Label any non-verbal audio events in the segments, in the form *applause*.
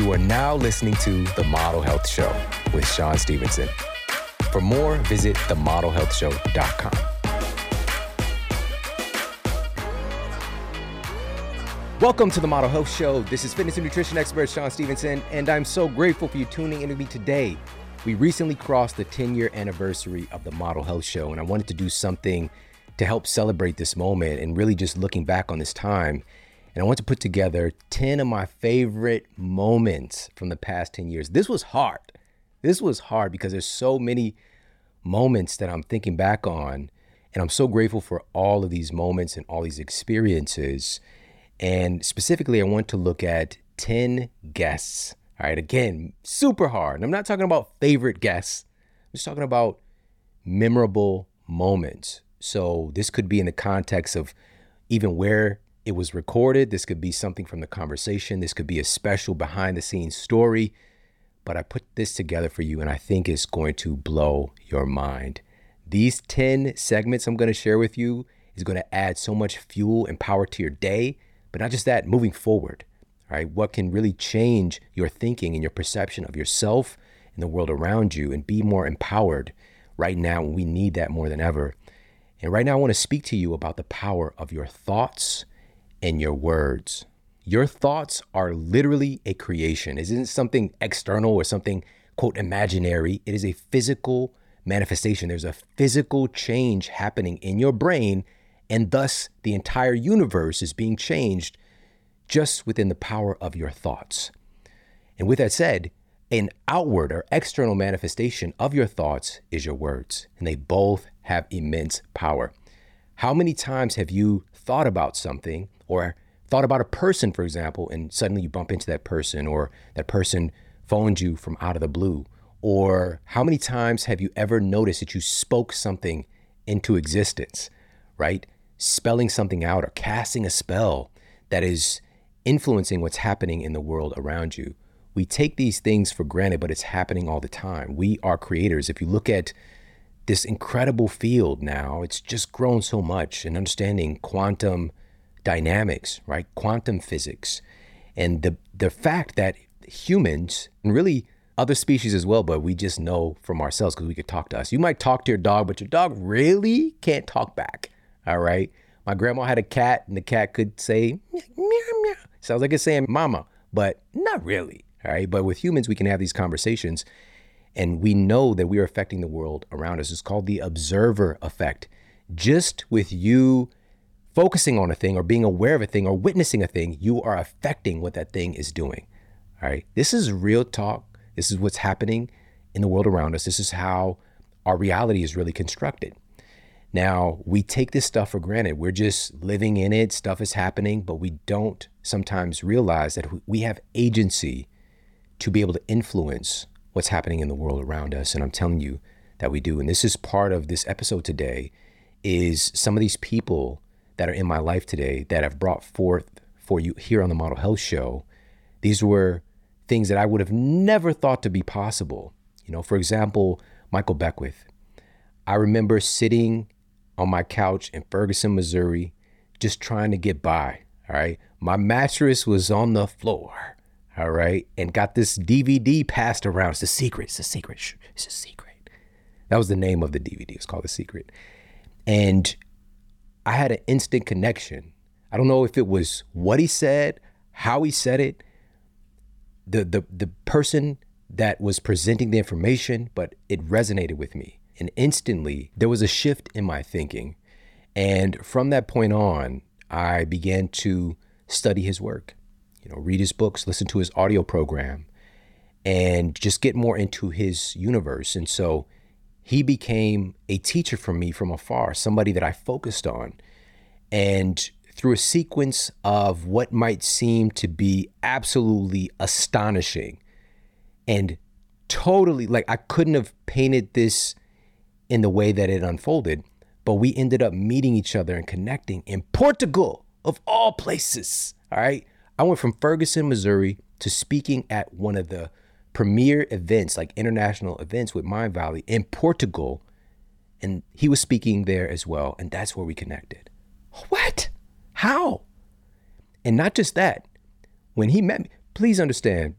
You are now listening to The Model Health Show with Shawn Stevenson. For more, visit themodelhealthshow.com. Welcome to the Model Health Show. This is fitness and nutrition expert Shawn Stevenson, and I'm so grateful for you tuning in with me today. We recently crossed the 10 year anniversary of the Model Health Show, and I wanted to do something to help celebrate this moment and really just looking back on this time. And I want to put together 10 of my favorite moments from the past 10 years. This was hard. This was hard because there's so many moments that I'm thinking back on. And I'm so grateful for all of these moments and all these experiences. And specifically, I want to look at 10 guests. All right, again, super hard. And I'm not talking about favorite guests, I'm just talking about memorable moments. So this could be in the context of even where it was recorded. This could be something from the conversation. This could be a special behind the scenes story. But I put this together for you, and I think it's going to blow your mind. These 10 segments I'm going to share with you is going to add so much fuel and power to your day but not just that, moving forward, right? What can really change your thinking and your perception of yourself and the world around you and be more empowered right now we need that more than ever. And right now, I want to speak to you about the power of your thoughts and your words. Your thoughts are literally a creation. It isn't something external or something, quote, imaginary. It is a physical manifestation. There's a physical change happening in your brain and thus, the entire universe is being changed just within the power of your thoughts. And with that said, an outward or external manifestation of your thoughts is your words, and they both have immense power. How many times have you thought about something or thought about a person, for example, and suddenly you bump into that person or that person phoned you from out of the blue? Or how many times have you ever noticed that you spoke something into existence, right? spelling something out or casting a spell that is influencing what's happening in the world around you. We take these things for granted, but it's happening all the time. We are creators. If you look at this incredible field now, it's just grown so much and understanding quantum dynamics, right? Quantum physics. And the the fact that humans and really other species as well, but we just know from ourselves because we could talk to us. You might talk to your dog, but your dog really can't talk back. All right. My grandma had a cat, and the cat could say meow, meow. Sounds like it's saying mama, but not really. All right. But with humans, we can have these conversations, and we know that we are affecting the world around us. It's called the observer effect. Just with you focusing on a thing or being aware of a thing or witnessing a thing, you are affecting what that thing is doing. All right. This is real talk. This is what's happening in the world around us. This is how our reality is really constructed. Now, we take this stuff for granted. We're just living in it, stuff is happening, but we don't sometimes realize that we have agency to be able to influence what's happening in the world around us. And I'm telling you that we do. And this is part of this episode today is some of these people that are in my life today that have brought forth for you here on the Model Health Show. These were things that I would have never thought to be possible. You know, for example, Michael Beckwith. I remember sitting on my couch in Ferguson, Missouri, just trying to get by. All right. My mattress was on the floor. All right. And got this DVD passed around. It's a secret. It's a secret. It's a secret. That was the name of the DVD. It's called The Secret. And I had an instant connection. I don't know if it was what he said, how he said it, the the the person that was presenting the information, but it resonated with me. And instantly, there was a shift in my thinking. And from that point on, I began to study his work, you know, read his books, listen to his audio program, and just get more into his universe. And so he became a teacher for me from afar, somebody that I focused on. And through a sequence of what might seem to be absolutely astonishing and totally like I couldn't have painted this in the way that it unfolded, but we ended up meeting each other and connecting in Portugal, of all places. All right. I went from Ferguson, Missouri to speaking at one of the premier events, like international events with Mindvalley in Portugal. And he was speaking there as well. And that's where we connected. What? How? And not just that, when he met me, please understand,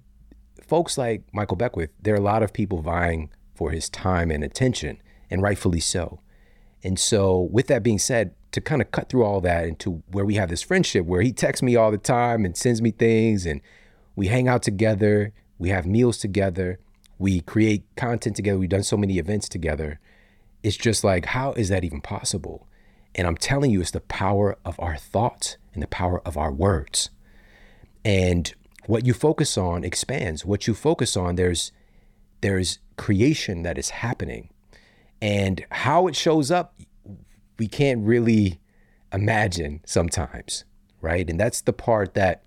folks like Michael Beckwith, there are a lot of people vying for his time and attention, and rightfully so. And so, with that being said, to kind of cut through all that into where we have this friendship where he texts me all the time and sends me things, and we hang out together, we have meals together, we create content together, we've done so many events together. It's just like, how is that even possible? And I'm telling you, it's the power of our thoughts and the power of our words. And what you focus on expands. What you focus on, there's there's creation that is happening. And how it shows up, we can't really imagine sometimes, right? And that's the part that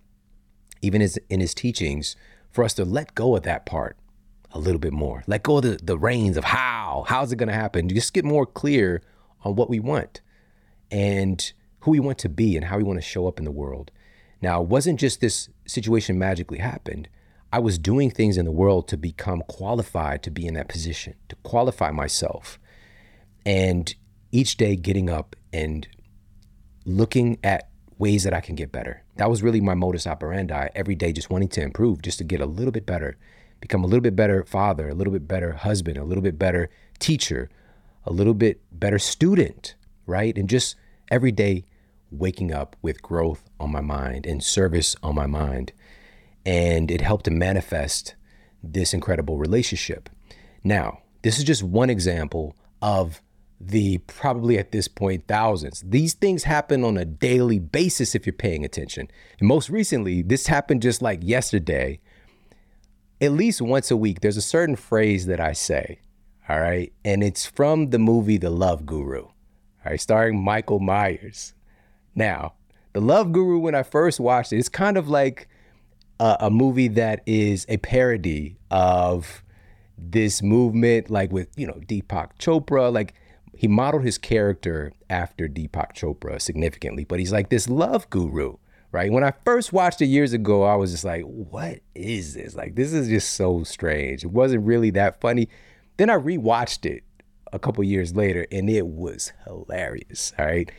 even as in his teachings, for us to let go of that part a little bit more. Let go of the, the reins of how. How's it gonna happen? Just get more clear on what we want and who we want to be and how we want to show up in the world. Now, it wasn't just this situation magically happened. I was doing things in the world to become qualified to be in that position, to qualify myself. And each day getting up and looking at ways that I can get better. That was really my modus operandi every day, just wanting to improve, just to get a little bit better, become a little bit better father, a little bit better husband, a little bit better teacher, a little bit better student, right? And just every day waking up with growth on my mind and service on my mind. And it helped to manifest this incredible relationship. Now, this is just one example of the probably at this point thousands. These things happen on a daily basis if you're paying attention. And most recently, this happened just like yesterday. At least once a week, there's a certain phrase that I say, all right? And it's from the movie The Love Guru right, starring Michael Myers. Now, The Love Guru, when I first watched it, it's kind of like a, a movie that is a parody of this movement, like with, you know, Deepak Chopra. Like, he modeled his character after Deepak Chopra significantly, but he's like this love guru, right? When I first watched it years ago, I was just like, what is this? Like, this is just so strange. It wasn't really that funny. Then I rewatched it a couple years later, and it was hilarious. All right.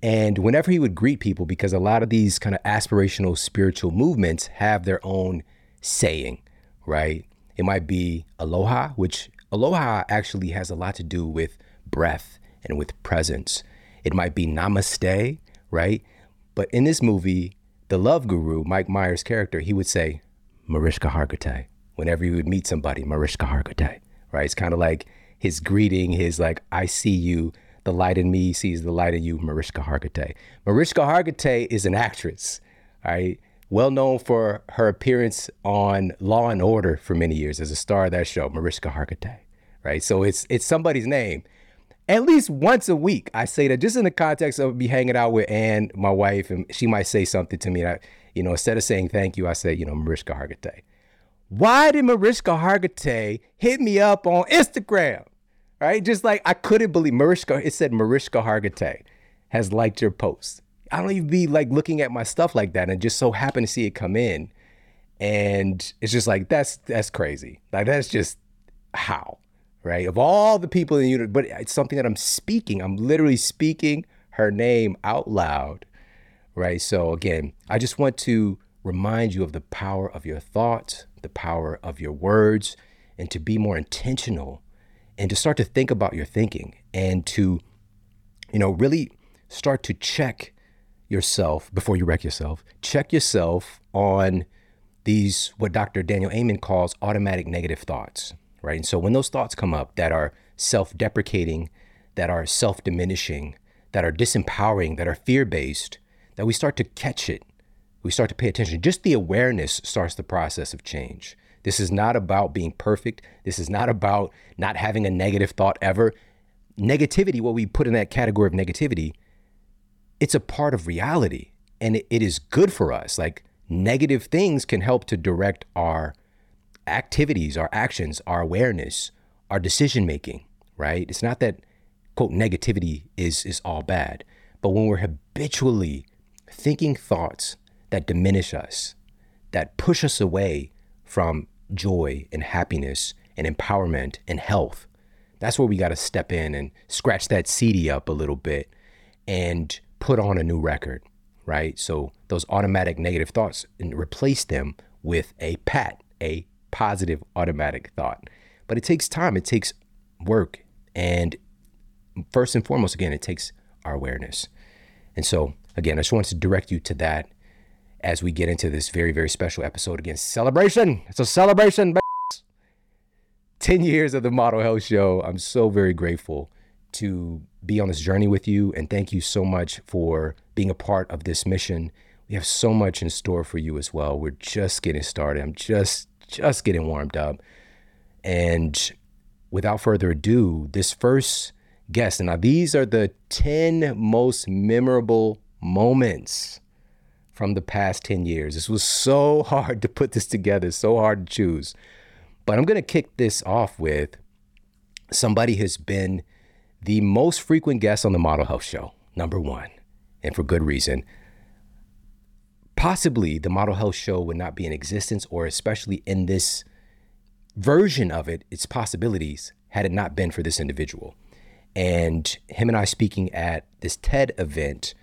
And whenever he would greet people, because a lot of these kind of aspirational spiritual movements have their own saying, right? It might be aloha, which aloha actually has a lot to do with breath and with presence. It might be namaste, right? But in this movie, the love guru, Mike Myers' character, he would say, Mariska Hargitay. Whenever he would meet somebody, Mariska Hargitay, right? It's kind of like his greeting, his like, I see you, the light in me sees the light in you, Mariska Hargitay. Mariska Hargitay is an actress, right? Well known for her appearance on Law and Order for many years as a star of that show, Mariska Hargitay, right? So it's it's somebody's name. At least once a week, I say that just in the context of me hanging out with Anne, my wife, and she might say something to me. And I, you know, instead of saying thank you, I say, you know, Mariska Hargitay. Why did Mariska Hargitay hit me up on Instagram? Right? Just like I couldn't believe Mariska, it said Mariska Hargitay has liked your post. I don't even be like looking at my stuff like that and just so happen to see it come in. And it's just like, that's that's crazy. Like that's just how, right? Of all the people in the unit, but it's something that I'm speaking. I'm literally speaking her name out loud, right? So again, I just want to remind you of the power of your thoughts, the power of your words, and to be more intentional and to start to think about your thinking and to, you know, really start to check yourself before you wreck yourself. Check yourself on these, what Dr. Daniel Amen calls automatic negative thoughts, right? And so when those thoughts come up that are self deprecating, that are self diminishing, that are disempowering, that are fear based, that we start to catch it. We start to pay attention. Just the awareness starts the process of change. This is not about being perfect. This is not about not having a negative thought ever. Negativity, what we put in that category of negativity, it's a part of reality and it, is good for us. Like negative things can help to direct our activities, our actions, our awareness, our decision making, right? It's not that quote negativity is is all bad, but when we're habitually thinking thoughts that diminish us, that push us away from joy and happiness and empowerment and health. That's where we got to step in and scratch that CD up a little bit and put on a new record, right? So those automatic negative thoughts and replace them with a pat, a positive automatic thought. But it takes time, it takes work. And first and foremost, again, it takes our awareness. And so, again, I just wanted to direct you to that as we get into this very, very special episode. Again, celebration. It's a celebration. 10 years of the Model Health Show. I'm so very grateful to be on this journey with you. And thank you so much for being a part of this mission. We have so much in store for you as well. We're just getting started. I'm just just getting warmed up. And without further ado, this first guest, and now these are the 10 most memorable moments from the past 10 years. This was so *laughs* hard to put this together, so hard to choose. But I'm going to kick this off with somebody who's been the most frequent guest on the Model Health Show, number one, and for good reason. Possibly the Model Health Show would not be in existence, or especially in this version of it, its possibilities, had it not been for this individual. And him and I speaking at this TED event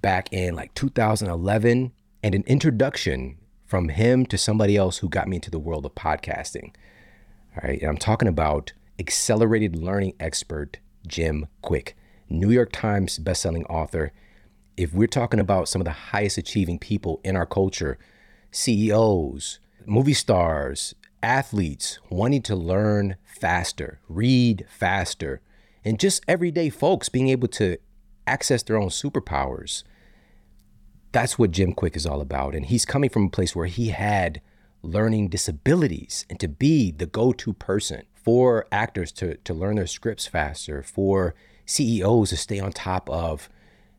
back in like 2011, and an introduction from him to somebody else who got me into the world of podcasting. All right. And I'm talking about accelerated learning expert Jim Kwik, New York Times bestselling author. If we're talking about some of the highest achieving people in our culture, CEOs, movie stars, athletes wanting to learn faster, read faster, and just everyday folks being able to access their own superpowers. That's what Jim Kwik is all about. And he's coming from a place where he had learning disabilities and to be the go to person for actors to, to learn their scripts faster, for CEOs to stay on top of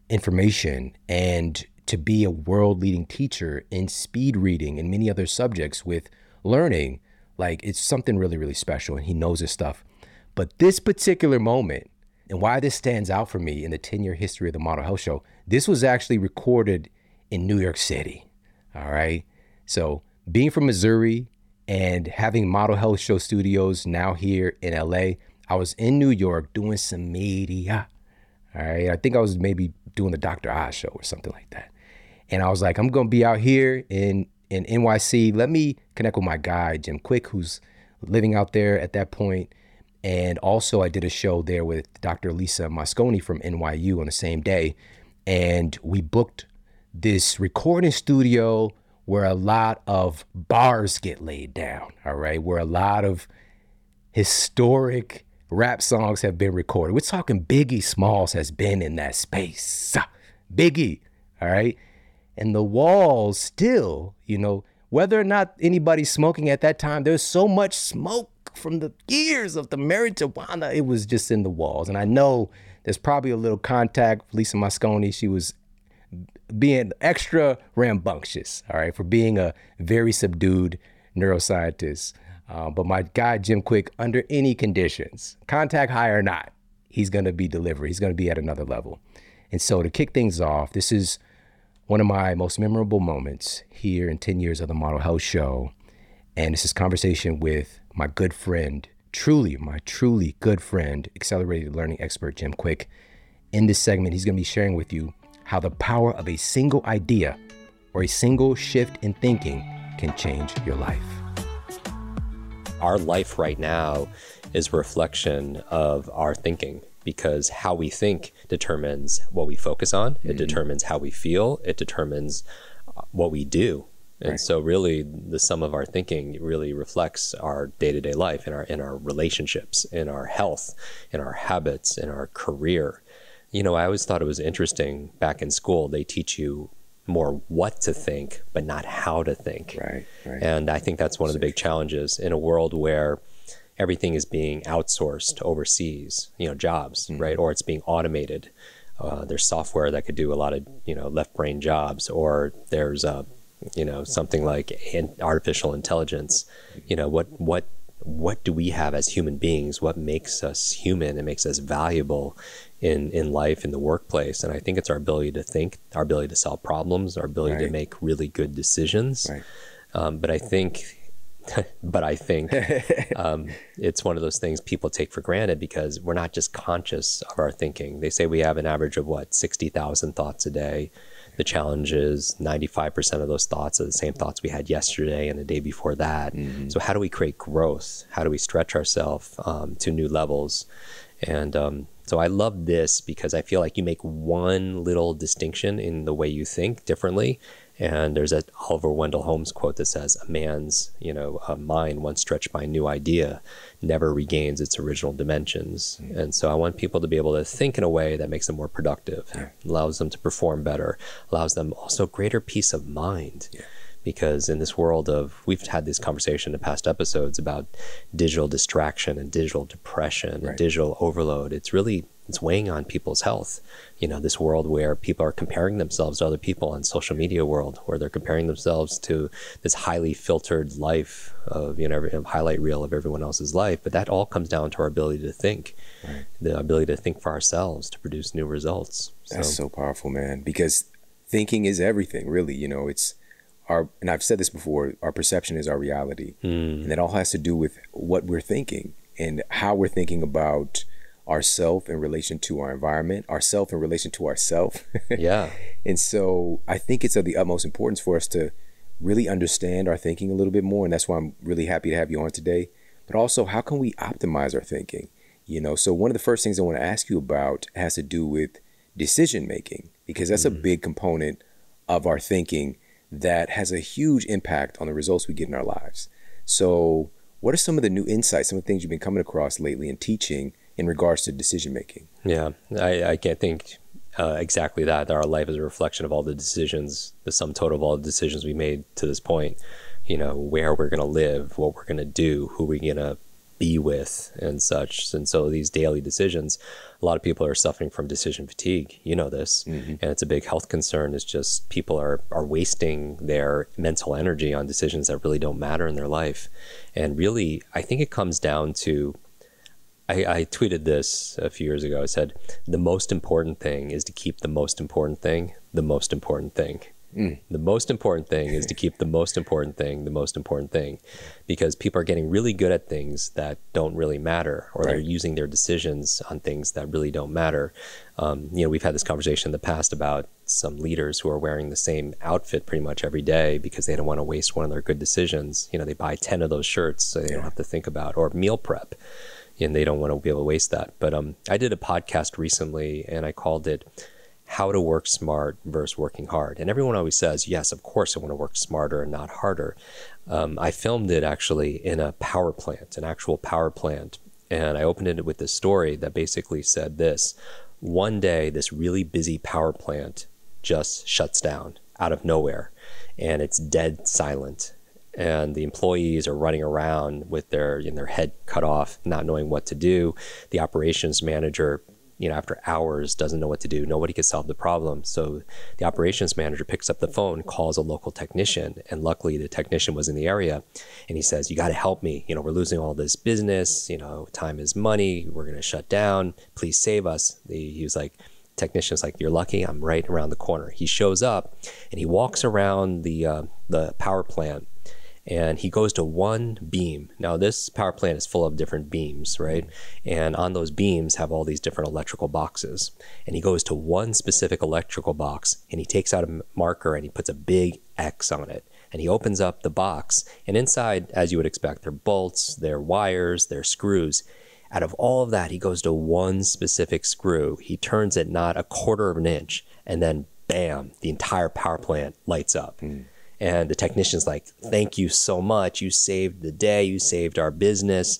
information, and to be a world leading teacher in speed reading and many other subjects with learning. Like it's something really, really special. And he knows his stuff. But this particular moment, and why this stands out for me in the 10 year history of the Model Health Show, this was actually recorded in New York City. All right. So being from Missouri and having Model Health Show studios now here in LA, I was in New York doing some media. All right. I think I was maybe doing the Dr. Oz show or something like that. And I was like, I'm going to be out here in, in NYC. Let me connect with my guy, Jim Kwik, who's living out there at that point. And also, I did a show there with Dr. Lisa Mosconi from NYU on the same day. And we booked this recording studio where a lot of bars get laid down, all right, where a lot of historic rap songs have been recorded. We're talking Biggie Smalls has been in that space. Biggie, all right? And the walls still, you know, whether or not anybody's smoking at that time, there's so much smoke from the years of the marijuana. It was just in the walls. And I know there's probably a little contact. Lisa Mosconi, she was being extra rambunctious, all right, for being a very subdued neuroscientist. Uh, but my guy, Jim Kwik, under any conditions, contact high or not, he's going to be delivered. He's going to be at another level. And so to kick things off, this is one of my most memorable moments here in 10 years of the Model Health Show. And this is conversation with my good friend, truly, my truly good friend, accelerated learning expert, Jim Kwik. In this segment, he's going to be sharing with you how the power of a single idea or a single shift in thinking can change your life. Our life right now is a reflection of our thinking because how we think determines what we focus on, it mm-hmm. determines how we feel, it determines uh, what we do. And right. so really the sum of our thinking really reflects our day-to-day life in our in our relationships, in our health, in our habits, in our career. You know, I always thought it was interesting back in school, they teach you more what to think, but not how to think. Right, right. And I think that's one of the big challenges in a world where everything is being outsourced overseas, you know, jobs, mm-hmm. right? Or it's being automated. Uh, there's software that could do a lot of, you know, left brain jobs, or there's, uh, you know, something like artificial intelligence. You know, what, what what do we have as human beings? What makes us human and makes us valuable in in life in the workplace and i think it's our ability to think our ability to solve problems our ability right. to make really good decisions right. um, but i think *laughs* but i think *laughs* um, it's one of those things people take for granted because we're not just conscious of our thinking they say we have an average of what 60000 thoughts a day The challenge is 95% of those thoughts are the same thoughts we had yesterday and the day before that. Mm-hmm. So, how do we create growth? How do we stretch ourselves um, to new levels? And um, so I love this because I feel like you make one little distinction in the way you think differently. And there's a Oliver Wendell Holmes quote that says, "A man's, you know, a mind once stretched by a new idea, never regains its original dimensions." Mm. And so I want people to be able to think in a way that makes them more productive, Yeah. allows them to perform better, allows them also greater peace of mind Yeah. because in this world of we've had this conversation in past episodes about digital distraction and digital depression Right. and digital overload it's really it's weighing on people's health you know this world where people are comparing themselves to other people on social media world where they're comparing themselves to this highly filtered life of you know every, highlight reel of everyone else's life but that all comes down to our ability to think Right. the ability to think for ourselves to produce new results That's so powerful, man. Because thinking is everything, really. You know, it's our, and I've said this before, our perception is our reality. Mm. And it all has to do with what we're thinking and how we're thinking about ourself in relation to our environment, ourself in relation to ourself. *laughs* yeah and so I think it's of the utmost importance for us to really understand our thinking a little bit more. And that's why I'm really happy to have you on today. But also, how can we optimize our thinking? You know, so one of the first things I want to ask you about has to do with decision making, because that's a mm. big component of our thinking that has a huge impact on the results we get in our lives. So, what are some of the new insights, some of the things you've been coming across lately in teaching in regards to decision making? Yeah, I, I can't think uh, exactly that. That our life is a reflection of all the decisions, the sum total of all the decisions we made to this point. You know, where we're going to live, what we're going to do, who we're going to be with, and such. And so these daily decisions, a lot of people are suffering from decision fatigue. You know this, and it's a big health concern. It's just people are are wasting their mental energy on decisions that really don't matter in their life. And really, I think it comes down to I, I tweeted this a few years ago. I said, the most important thing is to keep the most important thing the most important thing. Mm. The most important thing is to keep the most important thing the most important thing because people are getting really good at things that don't really matter or they're using their decisions on things that really don't matter. Um, you know, we've had this conversation in the past about some leaders who are wearing the same outfit pretty much every day because they don't want to waste one of their good decisions. You know, they buy 10 of those shirts so they Yeah. don't have to think about or meal prep and they don't want to be able to waste that. But um, I did a podcast recently and I called it How to Work Smart versus Working Hard. And everyone always says, Yes, of course, I want to work smarter and not harder. Um, I filmed it actually in a power plant, an actual power plant. And I opened it with this story that basically said this One day, this really busy power plant just shuts down out of nowhere and it's dead silent and the employees are running around with their you know, their head cut off, not knowing what to do. The operations manager, you know, after hours doesn't know what to do. Nobody can solve the problem. So the operations manager picks up the phone, calls a local technician, and luckily the technician was in the area, and he says, "You got to help me. You know, we're losing all this business. You know, time is money. We're going to shut down. Please save us." The, he was like technician's like, "You're lucky. I'm right around the corner." He shows up, and he walks around the uh, the power plant, and he goes to one beam. Now, this power plant is full of different beams, right? And on those beams have all these different electrical boxes. And he goes to one specific electrical box, and he takes out a marker and he puts a big X on it. And he opens up the box, and inside, as you would expect, there are bolts, there are wires, there are screws. Out of all of that, he goes to one specific screw. He turns it not a quarter of an inch, and then bam, the entire power plant lights up. Hmm. And the technician's like, Thank you so much. You saved the day. You saved our business.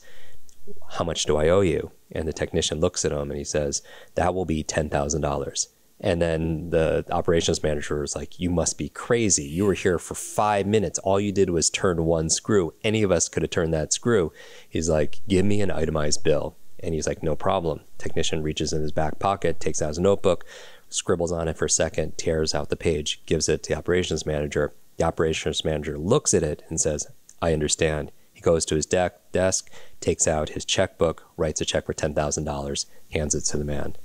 How much do I owe you? And the technician looks at him and he says, That will be $10,000. And then the operations manager was like, You must be crazy. You were here for five minutes. All you did was turn one screw. Any of us could have turned that screw. He's like, Give me an itemized bill. And he's like, No problem. Technician reaches in his back pocket, takes out his notebook, scribbles on it for a second, tears out the page, gives it to the operations manager. The operations manager looks at it and says, I understand. He goes to his de- desk, takes out his checkbook, writes a check for $10,000, hands it to the man.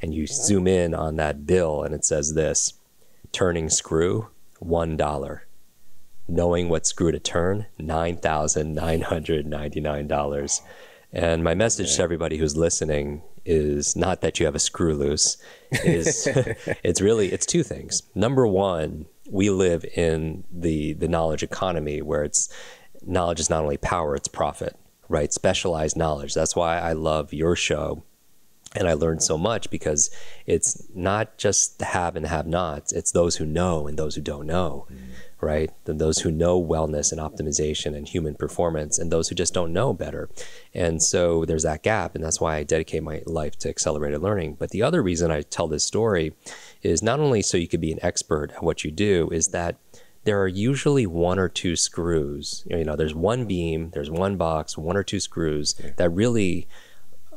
And you zoom in on that bill and it says this turning screw, $1. Knowing what screw to turn, $9,999. And my message to everybody who's listening is not that you have a screw loose. Is *laughs* *laughs* it's really it's two things. Number one, we live in the the knowledge economy where it's knowledge is not only power, it's profit, right? Specialized knowledge. That's why I love your show. And I learned so much because it's not just the have and have nots, it's those who know and those who don't know. Mm right? Than those who know wellness and optimization and human performance, and those who just don't know better. And so there's that gap, and that's why I dedicate my life to accelerated learning. But the other reason I tell this story is not only so you could be an expert at what you do, is that there are usually one or two screws. You know, there's one beam, there's one box, one or two screws that really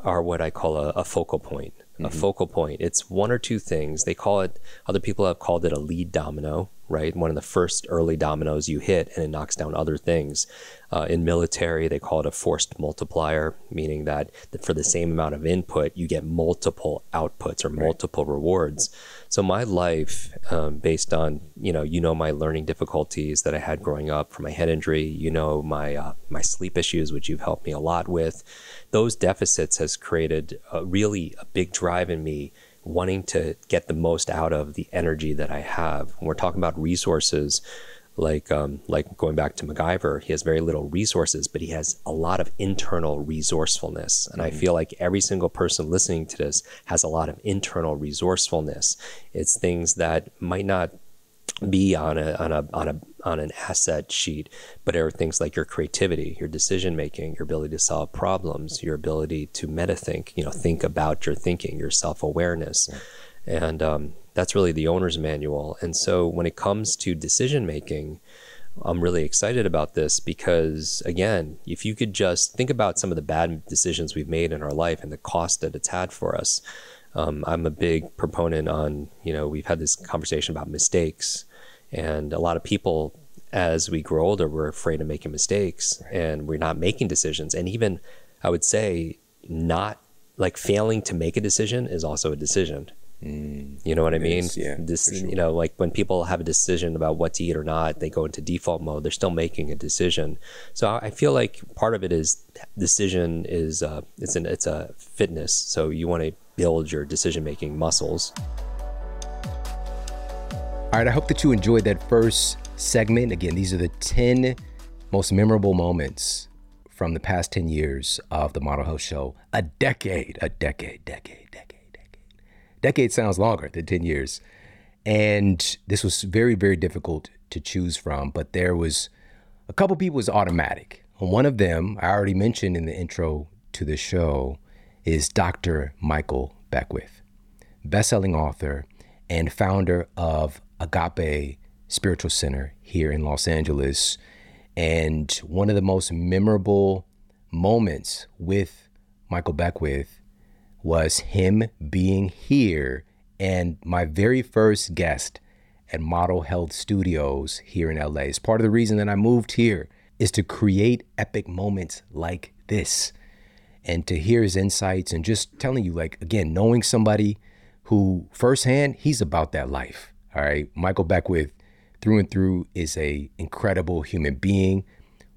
are what I call a, a focal point. Mm-hmm. A focal point. It's one or two things. They call it. Other people have called it a lead domino right? One of the first early dominoes you hit and it knocks down other things. Uh, in military, they call it a forced multiplier, meaning that for the same amount of input, you get multiple outputs or multiple right. rewards. So my life, um, based on you know you know my learning difficulties that I had growing up from my head injury, you know my uh, my sleep issues, which you've helped me a lot with, those deficits has created a, really a big drive in me wanting to get the most out of the energy that I have. When we're talking about resources, like um, like going back to MacGyver, he has very little resources, but he has a lot of internal resourcefulness. And mm-hmm. I feel like every single person listening to this has a lot of internal resourcefulness. It's things that might not be on a on a on a on an asset sheet, but are things like your creativity, your decision making, your ability to solve problems, your ability to meta-think, you know, think about your thinking, your self awareness, and um, that's really the owner's manual. And so when it comes to decision making. I'm really excited about this because, again, if you could just think about some of the bad decisions we've made in our life and the cost that it's had for us, um, I'm a big proponent on, you know, we've had this conversation about mistakes. And a lot of people, as we grow older, we're afraid of making mistakes right. and we're not making decisions. And even, I would say, not like failing to make a decision is also a decision. Mm, you know what I mean? Is, yeah, this, sure. you know, like when people have a decision about what to eat or not, they go into default mode. They're still making a decision. So I feel like part of it is decision is uh, it's an it's a fitness. So you want to build your decision making muscles. All right, I hope that you enjoyed that first segment. Again, these are the 10 most memorable moments from the past 10 years of the Model Health Show. A decade, a decade, decade, decade, decade. Sounds longer than 10 years. And this was very, very difficult to choose from, but there was a couple people was automatic. One of them, I already mentioned in the intro to the show, is Dr. Michael Beckwith, best-selling author and founder of Agape Spiritual Center here in Los Angeles. And one of the most memorable moments with Michael Beckwith was him being here and my very first guest at Model Health Studios here in LA. It's part of the reason that I moved here is to create epic moments like this and to hear his insights and just telling you like again knowing somebody who firsthand he's about that life all right. Michael Beckwith, through and through, is a incredible human being,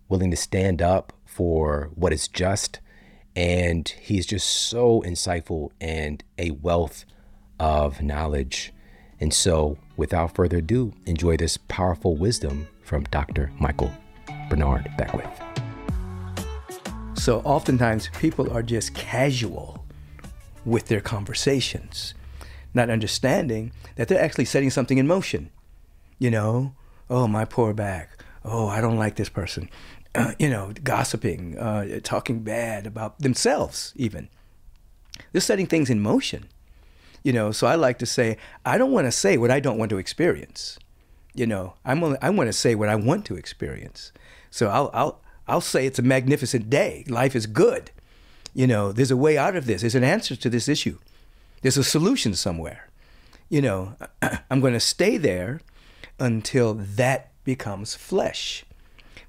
willing to stand up for what is just. And he's just so insightful and a wealth of knowledge. And so, without further ado, enjoy this powerful wisdom from Dr. Michael Bernard Beckwith. So, oftentimes, people are just casual with their conversations not understanding that they're actually setting something in motion. You know, oh, my poor back. Oh, I don't like this person. Uh, *clears throat* you know, gossiping, uh, talking bad about themselves, even. They're setting things in motion. You know, so I like to say, I don't want to say what I don't want to experience. You know, I'm only, I want to say what I want to experience. So I'll, I'll, I'll say it's a magnificent day. Life is good. You know, there's a way out of this. There's an answer to this issue. There's a solution somewhere. You know, *clears throat* I'm going to stay there until that becomes flesh.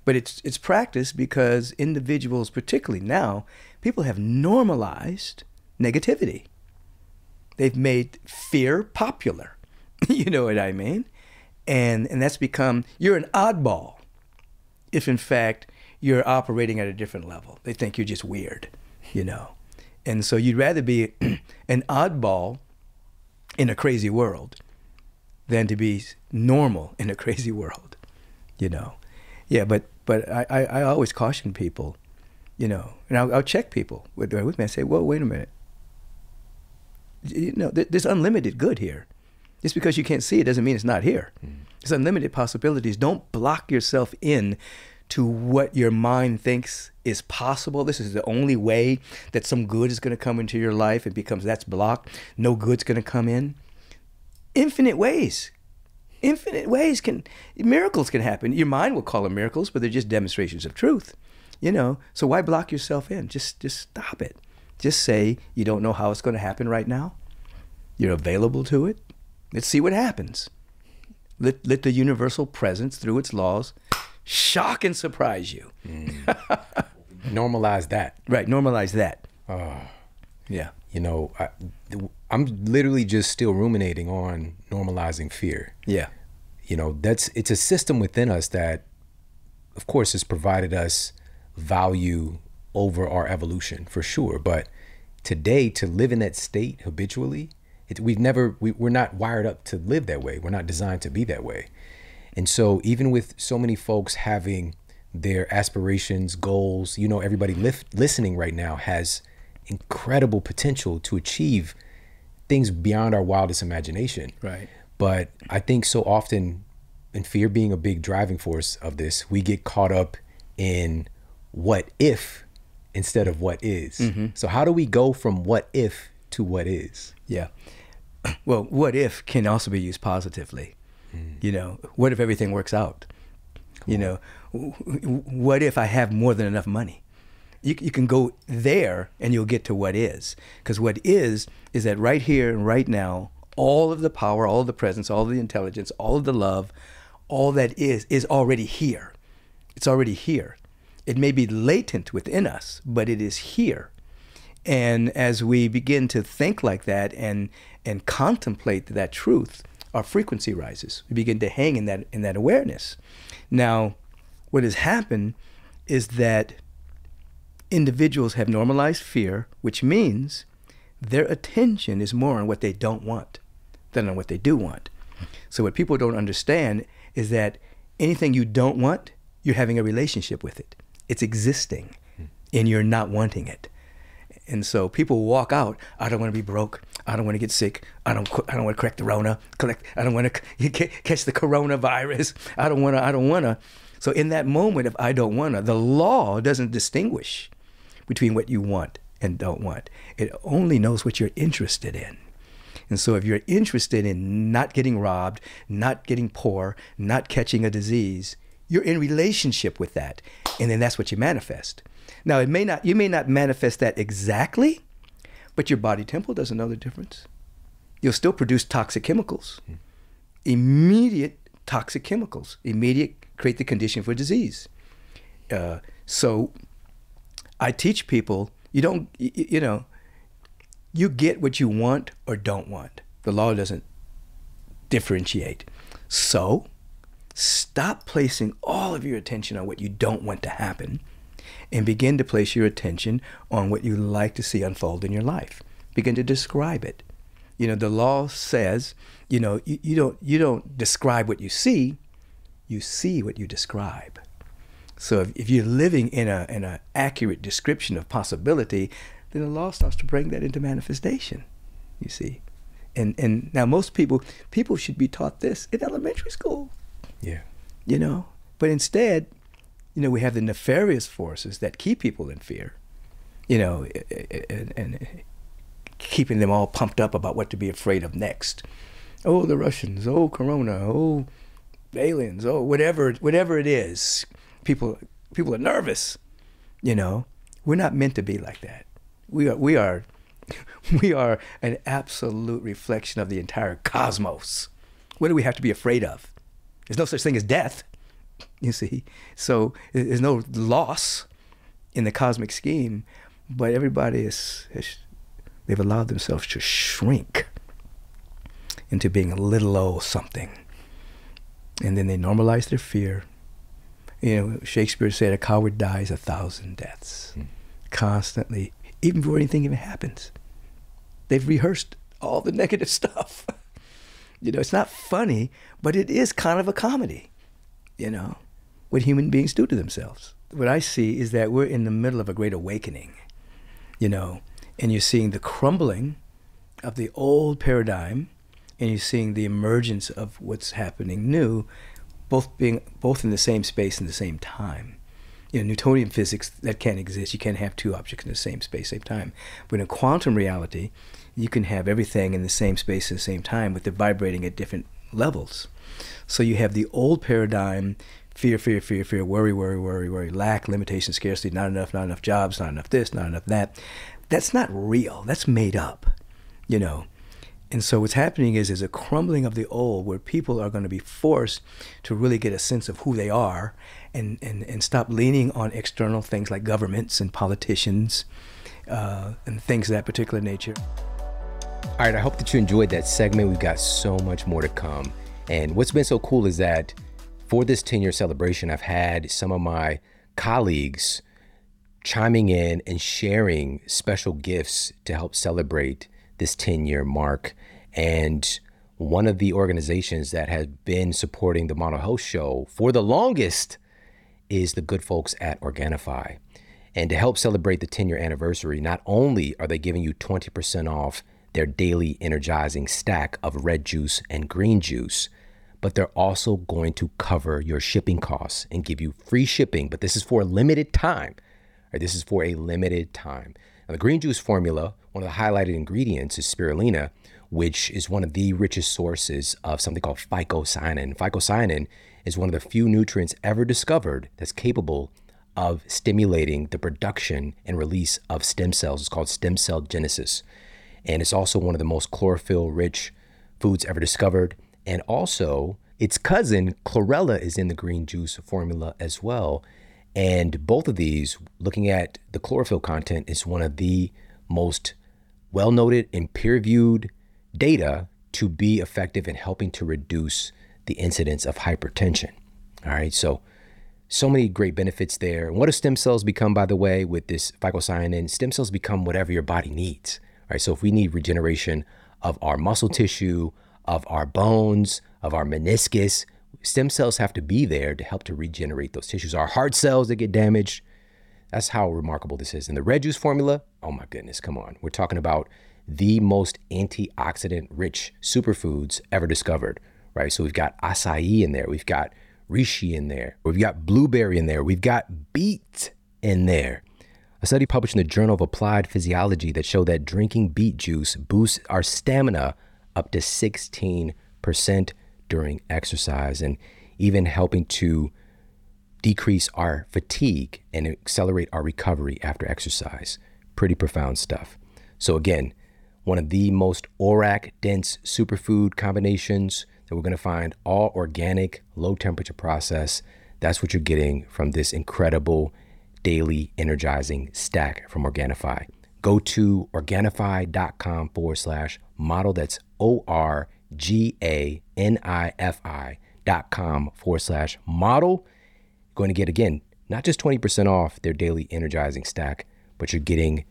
But it's it's practice because individuals, particularly now, people have normalized negativity. They've made fear popular. *laughs* you know what I mean? And and that's become you're an oddball if in fact you're operating at a different level. They think you're just weird. you know. And so you'd rather be *clears throat* an oddball in a crazy world than to be normal in a *laughs* crazy world, you know. Yeah, but but I, I, I always caution people, you know, and I'll, I'll check people with, with me. I say, well, wait a minute. You know, there's unlimited good here. Just because you can't see it doesn't mean it's not here. Mm. There's unlimited possibilities. Don't block yourself in to what your mind thinks is possible. This is the only way that some good is going to come into your life. It becomes that's blocked. No good's going to come in. Infinite ways. Infinite ways can miracles can happen. Your mind will call them miracles, but they're just demonstrations of truth. You know, so why block yourself in? Just just stop it. Just say you don't know how it's going to happen right now. You're available to it. Let's see what happens. Let, let the universal presence, through its laws, shock and surprise you. Mm. *laughs* normalize that. Right, normalize that. Oh, yeah. You know, I, I'm literally just still ruminating on normalizing fear. Yeah. You know, that's it's a system within us that, of course, has provided us value over our evolution for sure. But today, to live in that state habitually, it, we've never we, we're not wired up to live that way. We're not designed to be that way. And so, even with so many folks having their aspirations, goals, you know, everybody listening right now has incredible potential to achieve things beyond our wildest imagination. Right. But I think so often, and fear being a big driving force of this, we get caught up in what if instead of what is. Mm-hmm. So, how do we go from what if to what is? Yeah. *clears throat* Well, what if can also be used positively. You know, what if everything works out? Cool. You know, what if I have more than enough money? You, you can go there and you'll get to what is. Because what is, is that right here and right now, all of the power, all of the presence, all of the intelligence, all of the love, all that is, is already here. It's already here. It may be latent within us, but it is here. And as we begin to think like that and, and contemplate that truth, our frequency rises. We begin to hang in that in that awareness. Now, what has happened is that individuals have normalized fear, which means their attention is more on what they don't want than on what they do want. So what people don't understand is that anything you don't want, you're having a relationship with it. It's existing hmm. and you're not wanting it. And so people walk out, I don't want to be broke. I don't want to get sick. I don't. I don't want to correct the Rona. Collect. I don't want to *laughs* catch the coronavirus. I don't want to. I don't want to. So in that moment, if I don't want to, the law doesn't distinguish between what you want and don't want. It only knows what you're interested in. And so if you're interested in not getting robbed, not getting poor, not catching a disease, you're in relationship with that. And then that's what you manifest. Now it may not you may not manifest that exactly, but your body temple doesn't know the difference. You'll still produce toxic chemicals, mm. immediate toxic chemicals, immediate create the condition for disease. Uh, so I teach people you don't, you, know, you get what you want or don't want. The law doesn't differentiate. So stop placing all of your attention on what you don't want to happen and begin to place your attention on what you like to see unfold in your life. Begin to describe it. You know, the law says, you know, you, you don't you don't describe what you see, you see what you describe. So if, if you're living in a in an accurate description of possibility, then the law starts to bring that into manifestation. You see. And and now most people people should be taught this in elementary school. Yeah. You know, but instead you know, we have the nefarious forces that keep people in fear, you know, and, and keeping them all pumped up about what to be afraid of next. Oh, the Russians. Oh, Corona. Oh, aliens. Oh, whatever, whatever it is. People, people are nervous. You know, we're not meant to be like that. We are, we are, *laughs* we are an absolute reflection of the entire cosmos. What do we have to be afraid of? There's no such thing as death. You see, so there's no loss in the cosmic scheme, but everybody is, is they've allowed themselves to shrink into being a little old something, and then they normalize their fear. You know, Shakespeare said, "A coward dies a thousand deaths." Mm. Constantly even before anything even happens. They've rehearsed all the *laughs* negative stuff. you know, it's not funny, but it is kind of a comedy, you know, what human beings do to themselves. What I see is that we're in the middle of a great awakening, you know, and you're seeing the crumbling of the old paradigm and you're seeing the emergence of what's happening new, both being both in the same space in the same time. Know, Newtonian physics that can't exist. You can't have two objects in the same space, same time. But in quantum reality, you can have everything in the same space at the same time, but they're vibrating at different levels. So you have the old paradigm fear, fear, fear, fear, worry, worry, worry, worry, lack, limitation, scarcity, not enough, not enough jobs, not enough this, not enough that. That's not real. That's made up, you know. And so what's happening is is a crumbling of the old where people are going to be forced to really get a sense of who they are and, and, and stop leaning on external things like governments and politicians uh, and things of that particular nature. All right, I hope that you enjoyed that segment. We've got so much more to come. And what's been so cool is that for this 10 year celebration, I've had some of my colleagues chiming in and sharing special gifts to help celebrate this 10 year mark. And one of the organizations that has been supporting the Model Health Show for the longest is the good folks at Organifi. And to help celebrate the 10 year anniversary, not only are they giving you 20% off their daily energizing stack of red juice and green juice, but they're also going to cover your shipping costs and give you free shipping. But this is for a limited time. Right? This is for a limited time. Now, the green juice formula, one of the highlighted ingredients is spirulina, which is one of the richest sources of something called phycocyanin. Phycocyanin is one of the few nutrients ever discovered that's capable of stimulating the production and release of stem cells. It's called stem cell genesis. And it's also one of the most chlorophyll rich foods ever discovered. And also, its cousin, chlorella, is in the green juice formula as well. And both of these, looking at the chlorophyll content, is one of the most well noted and peer reviewed data to be effective in helping to reduce the incidence of hypertension. All right, so so many great benefits there. And what do stem cells become, by the way, with this phycocyanin? Stem cells become whatever your body needs. All right, so if we need regeneration of our muscle tissue, of our bones, of our meniscus, stem cells have to be there to help to regenerate those tissues. Our heart cells that get damaged, that's how remarkable this is. And the red juice formula, oh my goodness, come on. We're talking about the most antioxidant rich superfoods ever discovered, right? So we've got acai in there, we've got reishi in there, we've got blueberry in there, we've got beet in there. A study published in the Journal of Applied Physiology that showed that drinking beet juice boosts our stamina up to 16% during exercise and even helping to decrease our fatigue and accelerate our recovery after exercise. Pretty profound stuff. So, again, one of the most ORAC dense superfood combinations that we're going to find, all organic, low temperature process. That's what you're getting from this incredible daily energizing stack from Organifi. Go to Organifi.com forward slash model. That's O R G A N I F I dot com forward slash model. Going to get again, not just 20% off their daily energizing stack, but you're getting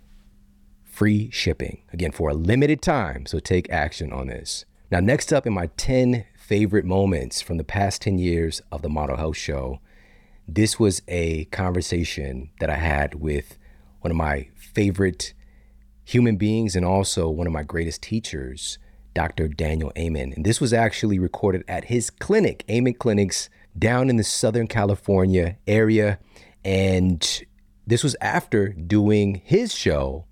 free shipping again for a limited time. So take action on this. Now, next up in my 10 favorite moments from the past 10 years of the Model Health Show, this was a conversation that I had with one of my favorite human beings and also one of my greatest teachers, Dr. Daniel Amen. And this was actually recorded at his clinic, Amen Clinics, down in the Southern California area. And this was after doing his show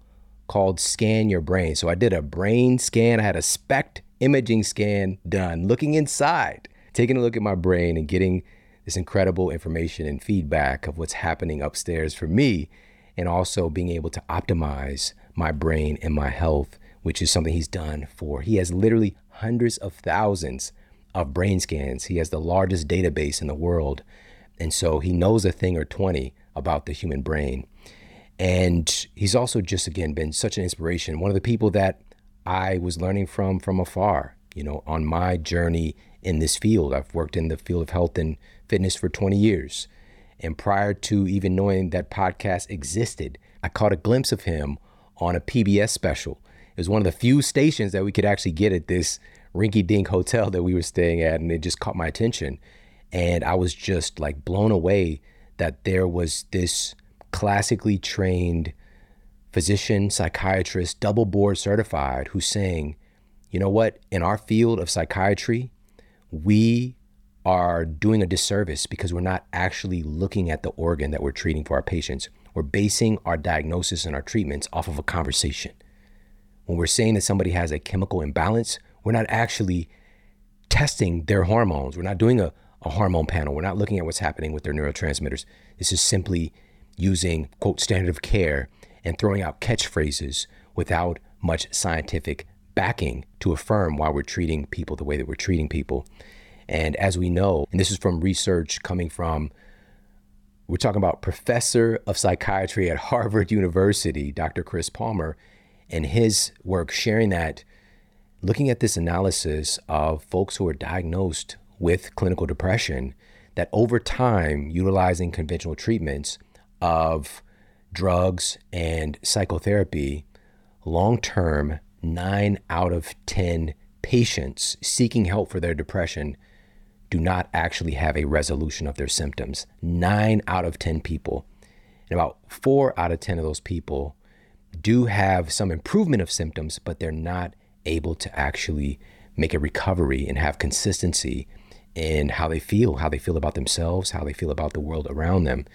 called Scan Your Brain. So I did a brain scan, I had a SPECT imaging scan done, looking inside, taking a look at my brain and getting this incredible information and feedback of what's happening upstairs for me, and also being able to optimize my brain and my health, which is something he's done for. He has literally hundreds of thousands of brain scans. He has the largest database in the world. And so he knows a thing or 20 about the human brain. And he's also just, again, been such an inspiration. One of the people that I was learning from from afar, you know, on my journey in this field. I've worked in the field of health and fitness for 20 years. And prior to even knowing that podcast existed, I caught a glimpse of him on a PBS special. It was one of the few stations that we could actually get at this rinky dink hotel that we were staying at, and it just caught my attention. And I was just like blown away that there was this classically trained physician, psychiatrist, double board certified, who's saying, you know what, in our field of psychiatry, we are doing a disservice because we're not actually looking at the organ that we're treating for our patients. We're basing our diagnosis and our treatments off of a conversation. When we're saying that somebody has a chemical imbalance, we're not actually testing their hormones. We're not doing a, a hormone panel. We're not looking at what's happening with their neurotransmitters. This is simply using, quote, standard of care and throwing out catchphrases without much scientific backing to affirm why we're treating people the way that we're treating people. And as we know, and this is from research coming from, we're talking about professor of psychiatry at Harvard *laughs* University, Dr. Chris Palmer, and his work sharing that, looking at this analysis of folks who are diagnosed with clinical depression, that over time, utilizing conventional treatments of drugs and psychotherapy, long term, nine out of 10 patients seeking help for their depression do not actually have a resolution of their symptoms. Nine out of 10 people. And about four out of 10 of those people do have some improvement of symptoms, but they're not able to actually make a recovery and have consistency in how they feel, how they feel about themselves, how they feel about the world around them.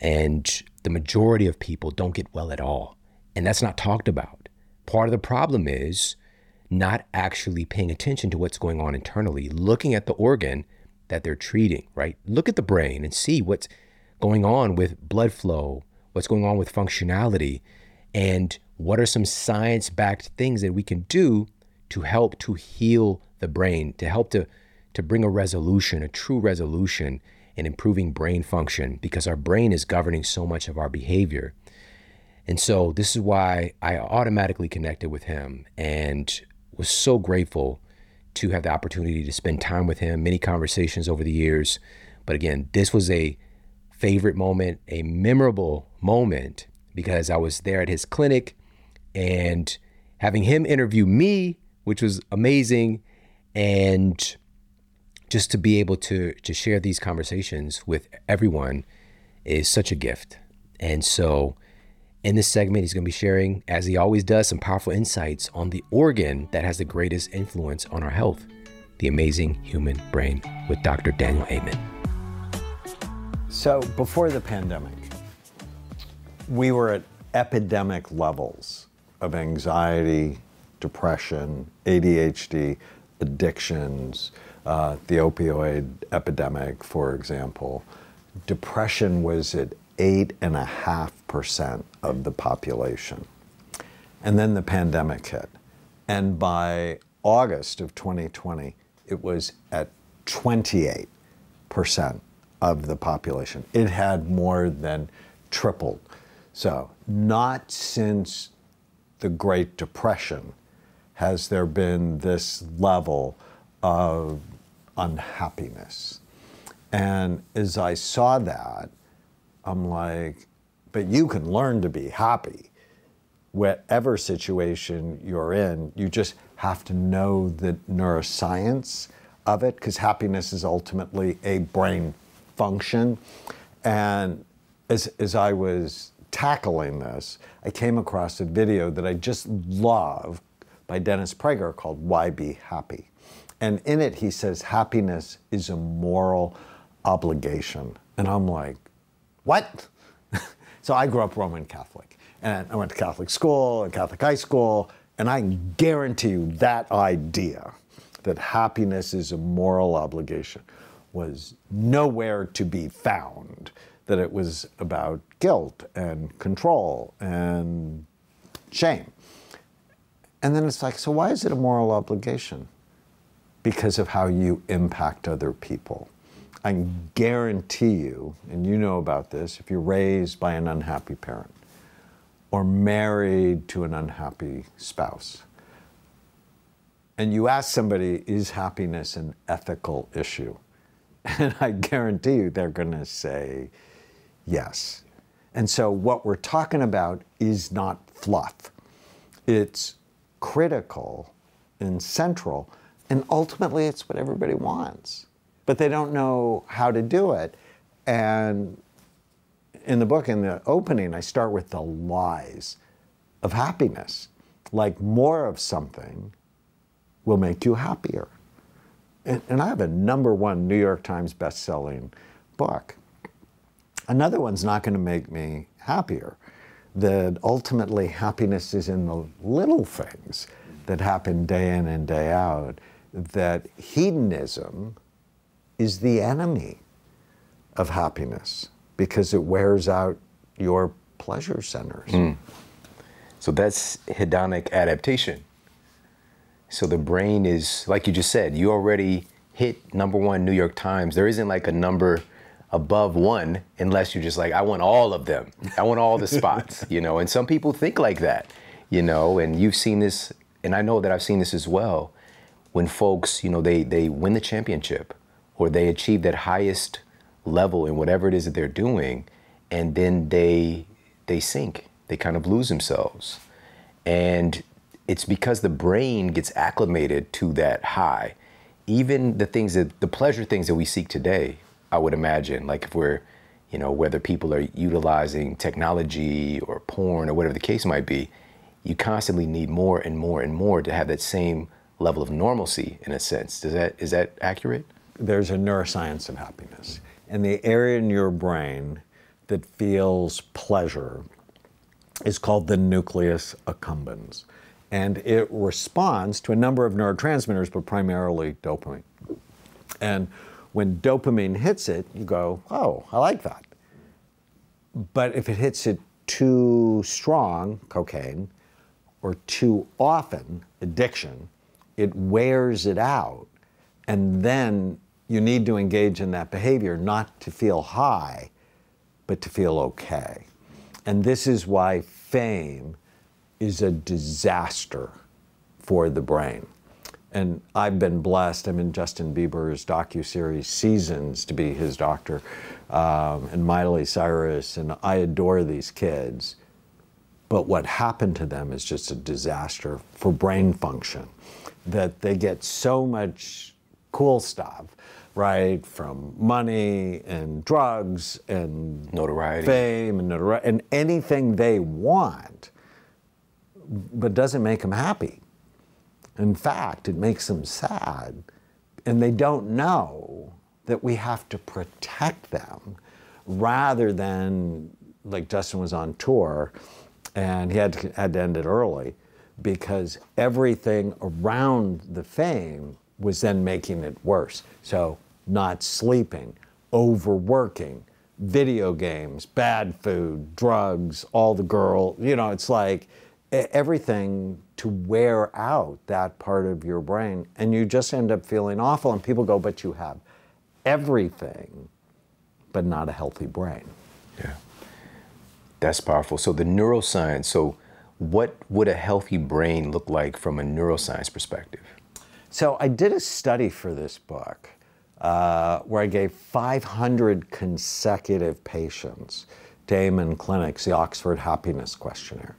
And the majority of people don't get well at all. And that's not talked about. Part of the problem is not actually paying attention to what's going on internally, looking at the organ that they're treating, right? Look at the brain and see what's going on with blood flow, what's going on with functionality, and what are some science backed things that we can do to help to heal the brain, to help to, to bring a resolution, a true resolution in improving brain function, because our brain is governing so much of our behavior. And so this is why I automatically connected with him and was so grateful to have the opportunity to spend time with him, many conversations over the years. But again, this was a favorite moment, a memorable moment because I was there at his clinic and having him interview me, which was amazing. And just to be able to to share these conversations with everyone is such a gift. And so in this segment, he's going to be sharing, as he always does, some powerful insights on the organ that has the greatest influence on our health the amazing human brain with Dr. Daniel Amen. So, before the pandemic, we were at epidemic levels of anxiety, depression, ADHD, addictions, uh, the opioid epidemic, for example. Depression was at 8.5% of the population. And then the pandemic hit. And by August of 2020, it was at 28% of the population. It had more than tripled. So, not since the Great Depression has there been this level of unhappiness. And as I saw that, I'm like, but you can learn to be happy. Whatever situation you're in, you just have to know the neuroscience of it because happiness is ultimately a brain function. And as, as I was tackling this, I came across a video that I just love by Dennis Prager called Why Be Happy. And in it, he says happiness is a moral obligation. And I'm like, what? *laughs* so I grew up Roman Catholic. And I went to Catholic school and Catholic high school. And I guarantee you that idea that happiness is a moral obligation was nowhere to be found. That it was about guilt and control and shame. And then it's like, so why is it a moral obligation? Because of how you impact other people. I guarantee you, and you know about this, if you're raised by an unhappy parent or married to an unhappy spouse, and you ask somebody, is happiness an ethical issue? *laughs* And I guarantee you they're going to say yes. And so what we're talking about is not fluff. It's critical and central, and ultimately it's what everybody wants. But they don't know how to do it. And in the book, in the opening, I start with the lies of happiness. Like more of something will make you happier. And, and I have a number one New York Times best-selling book. Another one's not going to make me happier. That ultimately happiness is in the little things that happen day in and day out. That hedonism is the enemy of happiness because it wears out your pleasure centers. Hmm. So that's hedonic adaptation. So the brain is, like you just said, you already hit number one New York Times. There isn't like a number above one unless you're just like, I want all of them. I want all the *laughs* spots, you know. And some people think like that, you know, and you've seen this, and I know that I've seen this as well. When folks, you know, they they win the championship or they achieve that highest level in whatever it is that they're doing, and then they they sink. They kind of lose themselves. And it's because the brain gets acclimated to that high. Even the things that the pleasure things that we seek today, I would imagine, like if we're, you know, whether people are utilizing technology or porn or whatever the case might be, you constantly need more and more and more to have that same level of normalcy in a sense. Does that is that accurate? there's a neuroscience of happiness. And the area in your brain that feels pleasure is called the nucleus accumbens. And it responds to a number of neurotransmitters, but primarily dopamine. And when dopamine hits it, you go, oh, I like that. But if it hits it too strong, cocaine, or too often, addiction, it wears it out. And then you need to engage in that behavior not to feel high, but to feel okay. And this is why fame is a disaster for the brain. And I've been blessed. I'm in Justin Bieber's docu-series Seasons to be his doctor, um, and Miley Cyrus, and I adore these kids. But what happened to them is just a disaster for brain function. That they get so much cool stuff, right? From money and drugs and Notoriety. fame and notoriety and anything they want, but doesn't make them happy. In fact, it makes them sad. And they don't know that we have to protect them rather than, like Justin was on tour and he had to, had to end it early because everything around the fame was then making it worse. So, not sleeping, overworking, video games, bad food, drugs, all the girl, you know, it's like everything to wear out that part of your brain. And you just end up feeling awful. And people go, but you have everything, but not a healthy brain. Yeah. That's powerful. So the neuroscience, so what would a healthy brain look like from a neuroscience perspective? So I did a study for this book uh, where I gave 500 consecutive patients to Amen Clinics the Oxford Happiness Questionnaire.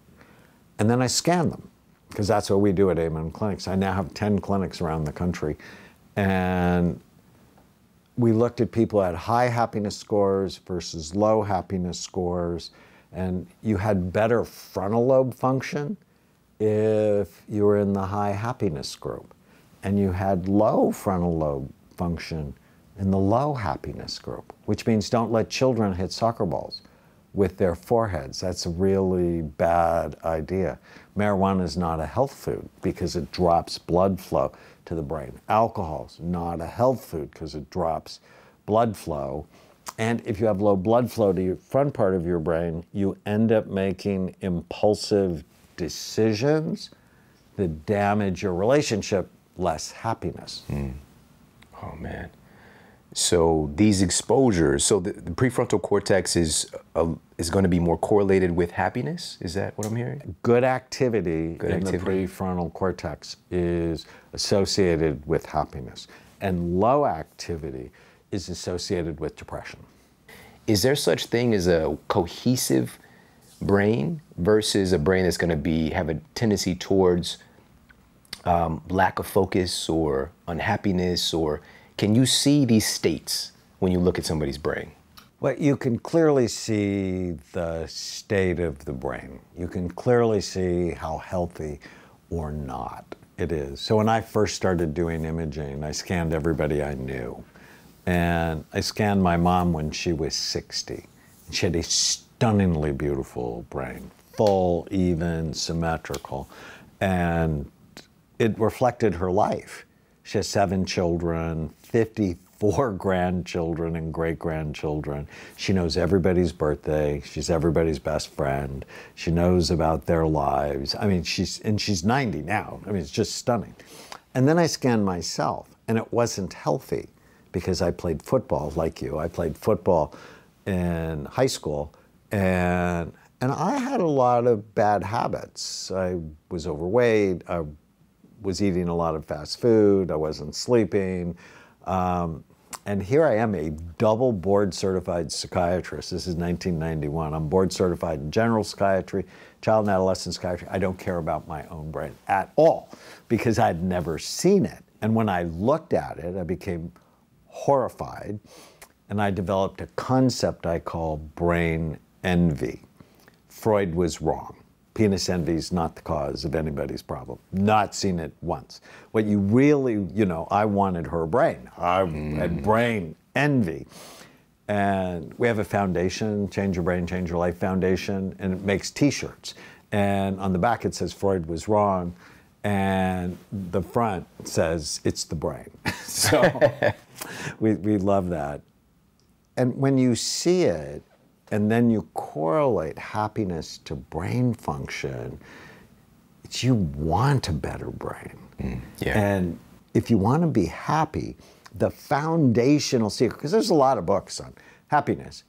And then I scanned them because that's what we do at Amen Clinics. I now have 10 clinics around the country. And we looked at people at high happiness scores versus low happiness scores. And you had better frontal lobe function if you were in the high happiness group. And you had low frontal lobe function in the low happiness group, which means don't let children hit soccer balls with their foreheads. That's a really bad idea. Marijuana is not a health food because it drops blood flow to the brain. Alcohol is not a health food because it drops blood flow. And if you have low blood flow to your front part of your brain, you end up making impulsive decisions that damage your relationship, less happiness. Hmm. Oh man. So these exposures, so the, the prefrontal cortex is uh, is going to be more correlated with happiness. Is that what I'm hearing? good activity Good in activity. the prefrontal cortex is associated with happiness, and low activity is associated with depression. Is there such thing as a cohesive brain versus a brain that's going to be have a tendency towards um, lack of focus or unhappiness or can you see these states when you look at somebody's brain well, you can clearly see the state of the brain. You can clearly see how healthy or not it is. So when I first started doing imaging, I scanned everybody I knew. And I scanned my mom when she was 60. She had a stunningly beautiful brain, full, even, symmetrical. And it reflected her life. She has seven children, 54 *laughs* grandchildren and great grandchildren. She knows everybody's birthday. She's everybody's best friend. She knows about their lives. I mean, she's, and she's 90 now. I mean, it's just stunning. And then I scanned myself, and it wasn't healthy because I played football like you. I played football in high school, and and I had a lot of bad habits. I was overweight. I was eating a lot of fast food. I wasn't sleeping. Um, and here I am, a double board certified psychiatrist. This is 1991. I'm board certified in general psychiatry, child and adolescent psychiatry. I don't care about my own brain at all because I'd never seen it. And when I looked at it, I became horrified and I developed a concept I call brain envy. Freud was wrong. Penis envy is not the cause of anybody's problem. Not seen it once. What you really, you know, I wanted her brain. I mm. had brain envy. And we have a foundation, Change Your Brain, Change Your Life Foundation, and it makes t shirts. And on the back it says Freud was wrong, and the front says it's the brain. *laughs* so *laughs* we, we love that. And when you see it, and then you correlate happiness to brain function, it's you want a better brain. Mm, yeah. And if you want to be happy, the foundational secret, because there's a lot of books on happiness,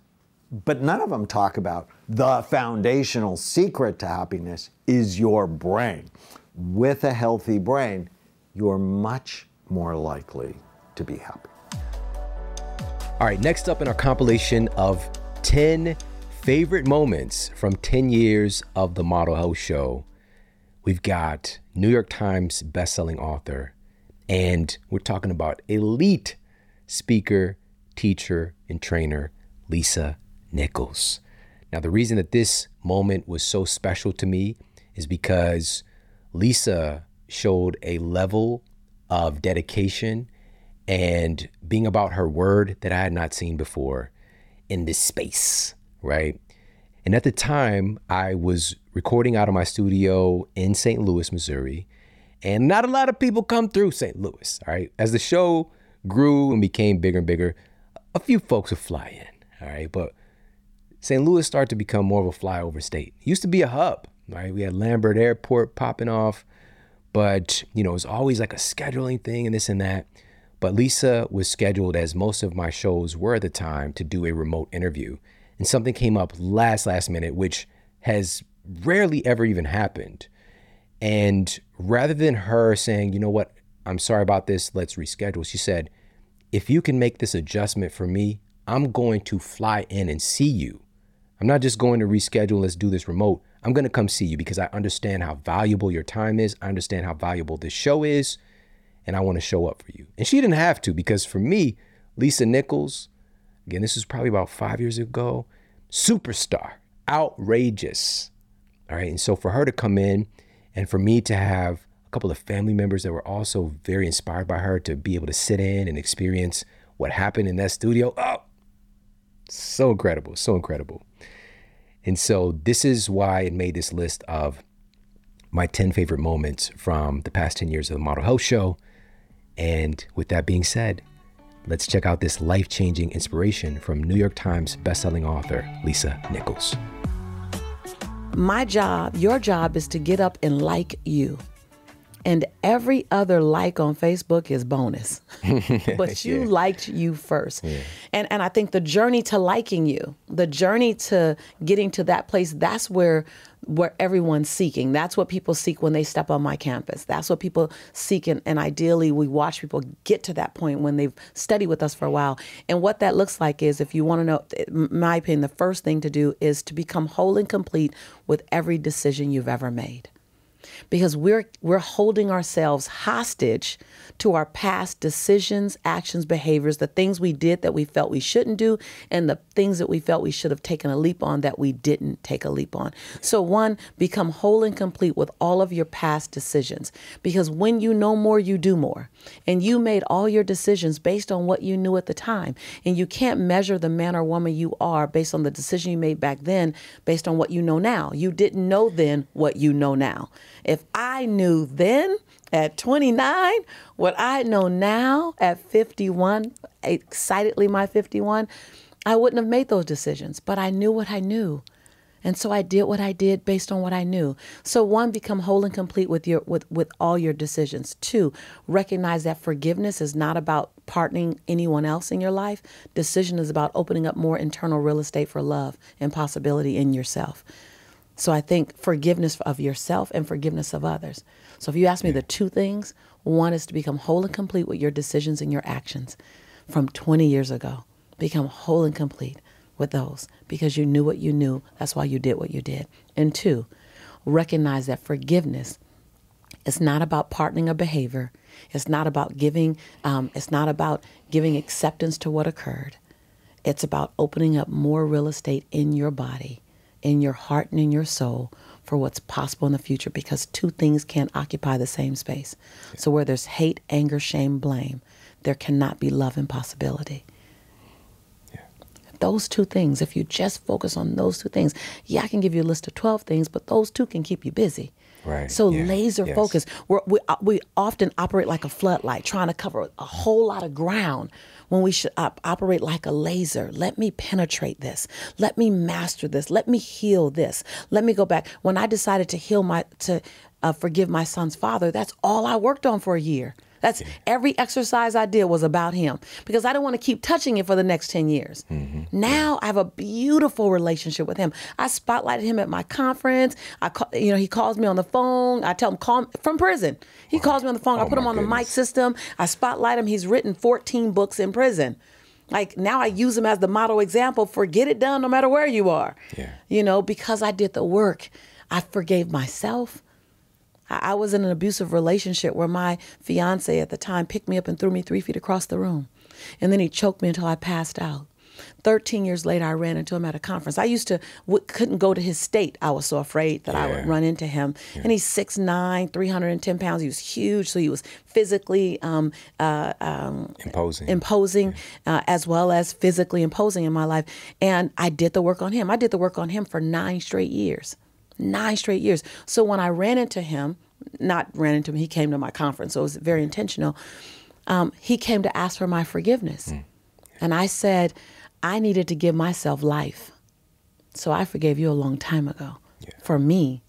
but none of them talk about the foundational secret to happiness is your brain. With a healthy brain, you're much more likely to be happy. All right, next up in our compilation of 10 favorite moments from 10 years of the Model Health Show, we've got New York Times bestselling author, and we're talking about elite speaker, teacher, and trainer, Lisa Nichols. Now, the reason that this moment was so special to me is because Lisa showed a level of dedication and being about her word that I had not seen before in this space, right? And at the time, I was recording out of my studio in St. Louis, Missouri, and not a lot of people come through St. Louis, all right? As the show grew and became bigger and bigger, a few folks would fly in, all right? But St. Louis started to become more of a flyover state. It used to be a hub, right? We had Lambert Airport popping off, but, you know, it was always like a scheduling thing and this and that. But Lisa was scheduled, as most of my shows were at the time, to do a remote interview. And something came up last, last minute, which has rarely ever even happened. And rather than her saying, you know what, I'm sorry about this, let's reschedule, she said, if you can make this adjustment for me, I'm going to fly in and see you. I'm not just going to reschedule, let's do this remote. I'm going to come see you because I understand how valuable your time is. I understand how valuable this show is and I want to show up for you. And she didn't have to because for me, Lisa Nichols, again, this was probably about five years ago, superstar, outrageous. All right. And so for her to come in and for me to have a couple of family members that were also very inspired by her to be able to sit in and experience what happened in that studio, oh, so incredible, so incredible. And so this is why it made this list of my 10 favorite moments from the past 10 years of the Model Health Show. And with that being said, let's check out this life changing inspiration from New York Times bestselling author Lisa Nichols. My job, your job, is to get up and like you. And every other like on Facebook is bonus. *laughs* but you Yeah. liked you first. And and I think the journey to liking you, the journey to getting to that place, that's where where everyone's seeking. That's what people seek when they step on my campus. That's what people seek and, and ideally we watch people get to that point when they've studied with us for a while. And what that looks like is if you want to know my opinion, the first thing to do is to become whole and complete with every decision you've ever made because we're we're holding ourselves hostage to our past decisions, actions, behaviors, the things we did that we felt we shouldn't do and the things that we felt we should have taken a leap on that we didn't take a leap on. So one, become whole and complete with all of your past decisions because when you know more, you do more. And you made all your decisions based on what you knew at the time. And you can't measure the man or woman you are based on the decision you made back then based on what you know now. You didn't know then what you know now. If I knew then at 29 what I know now at 51, excitedly my 51, I wouldn't have made those decisions. But I knew what I knew. And so I did what I did based on what I knew. So one, become whole and complete with your with, with all your decisions. Two, recognize that forgiveness is not about pardoning anyone else in your life. Decision is about opening up more internal real estate for love and possibility in yourself. So I think forgiveness of yourself and forgiveness of others. So if you ask me the two things, one is to become whole and complete with your decisions and your actions from 20 years ago. Become whole and complete with those because you knew what you knew. That's why you did what you did. And two, recognize that forgiveness it's not about pardoning a behavior. It's not about giving. Um, it's not about giving acceptance to what occurred. It's about opening up more real estate in your body, in your heart, and in your soul for what's possible in the future. Because two things can't occupy the same space. So where there's hate, anger, shame, blame, there cannot be love and possibility those two things, if you just focus on those two things, yeah, I can give you a list of 12 things, but those two can keep you busy. Right, So yeah, laser yes. focus. We're, we uh, we often operate like a floodlight, trying to cover a whole lot of ground when we should op- operate like a laser. Let me penetrate this. Let me master this. Let me heal this. Let me go back. When I decided to heal my to uh, forgive my son's father, that's all I worked on for a year. That's every exercise I did was about him because I didn't want to keep touching it for the next 10 years. Mm-hmm. Now I have a beautiful relationship with him. I spotlighted him at my conference. I call, you know, he calls me on the phone. I tell him call from prison. He calls me on the phone. I Oh, put him on the mic system. I spotlight him. He's written 14 books in prison. Like now I use him as the model example for get it done no matter where you are. Yeah. You know, because I did the work. I forgave myself. I I was in an abusive relationship where my fiance at the time picked me up and threw me three feet across the room. And then he choked me until I passed out. 13 years later, I ran into him at a conference. I used to, w- couldn't go to his state. I was so afraid that I would run into him. And he's 6'9, 310 pounds. He was huge. So he was physically um, uh, um, Imposing. imposing uh, as well as physically imposing in my life. And I did the work on him. I did the work on him for nine straight years. Nine straight years. So when I ran into him, not ran into him, he came to my conference, so it was very intentional. Um, he came to ask for my forgiveness. And I said, I needed to give myself life. So I forgave you a long time ago for me.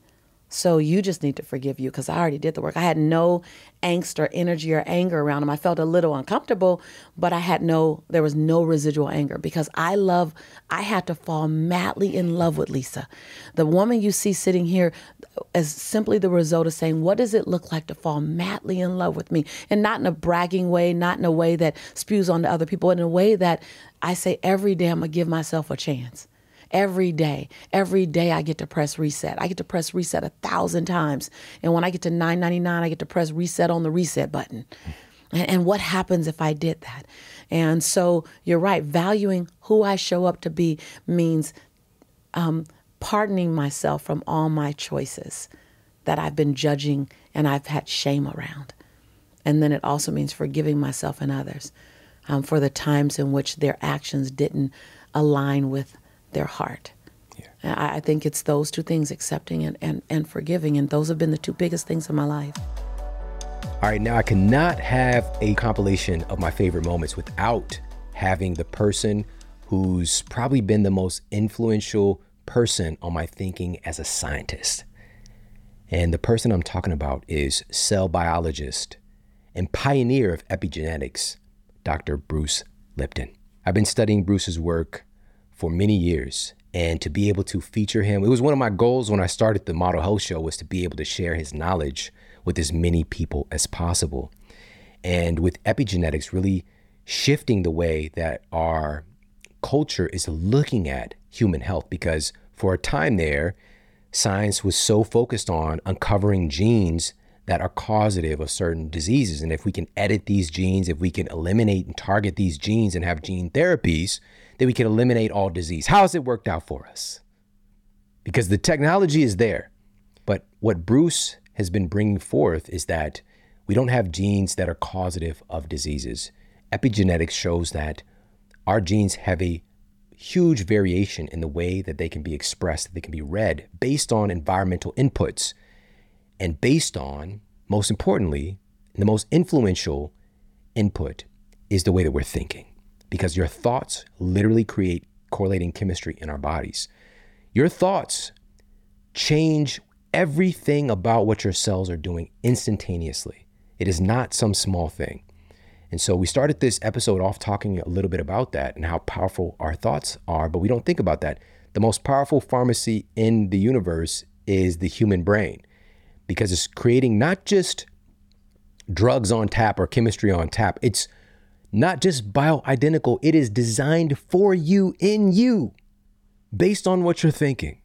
So you just need to forgive you because I already did the work. I had no angst or energy or anger around him. I felt a little uncomfortable, but I had no, there was no residual anger because I love, I had to fall madly in love with Lisa. The woman you see sitting here is simply the result of saying, what does it look like to fall madly in love with me? And not in a bragging way, not in a way that spews onto other people, in a way that I say every day I'm going to give myself a chance every day. Every day I get to press reset. I get to press reset a thousand times. And when I get to 999, I get to press reset on the reset button. And, and what happens if I did that? And so you're right, valuing who I show up to be means um, pardoning myself from all my choices that I've been judging and I've had shame around. And then it also means forgiving myself and others um, for the times in which their actions didn't align with their heart. And I, I think it's those two things, accepting and, and, and forgiving. And those have been the two biggest things in my life. All right, now I cannot have a compilation of my favorite moments without having the person who's probably been the most influential person on my thinking as a scientist. And the person I'm talking about is cell biologist and pioneer of epigenetics, Dr. Bruce Lipton. I've been studying Bruce's work for many years and to be able to feature him, it was one of my goals when I started the Model Health Show was to be able to share his knowledge with as many people as possible. And with epigenetics really shifting the way that our culture is looking at human health because for a time there, science was so focused on uncovering genes that are causative of certain diseases. And if we can edit these genes, if we can eliminate and target these genes and have gene therapies, then we can eliminate all disease. How has it worked out for us? Because the technology is there. But what Bruce has been bringing forth is that we don't have genes that are causative of diseases. Epigenetics shows that our genes have a huge variation in the way that they can be expressed, that they can be read based on environmental inputs and based on, most importantly, the most influential input is the way that we're thinking. Because your thoughts literally create correlating chemistry in our bodies. Your thoughts change everything about what your cells are doing instantaneously. It is not some small thing. And so we started this episode off talking a little bit about that and how powerful our thoughts are, but we don't think about that. The most powerful pharmacy in the universe is the human brain because it's creating not just drugs on tap or chemistry on tap, it's not just bioidentical, it is designed for you in you based on what you're thinking.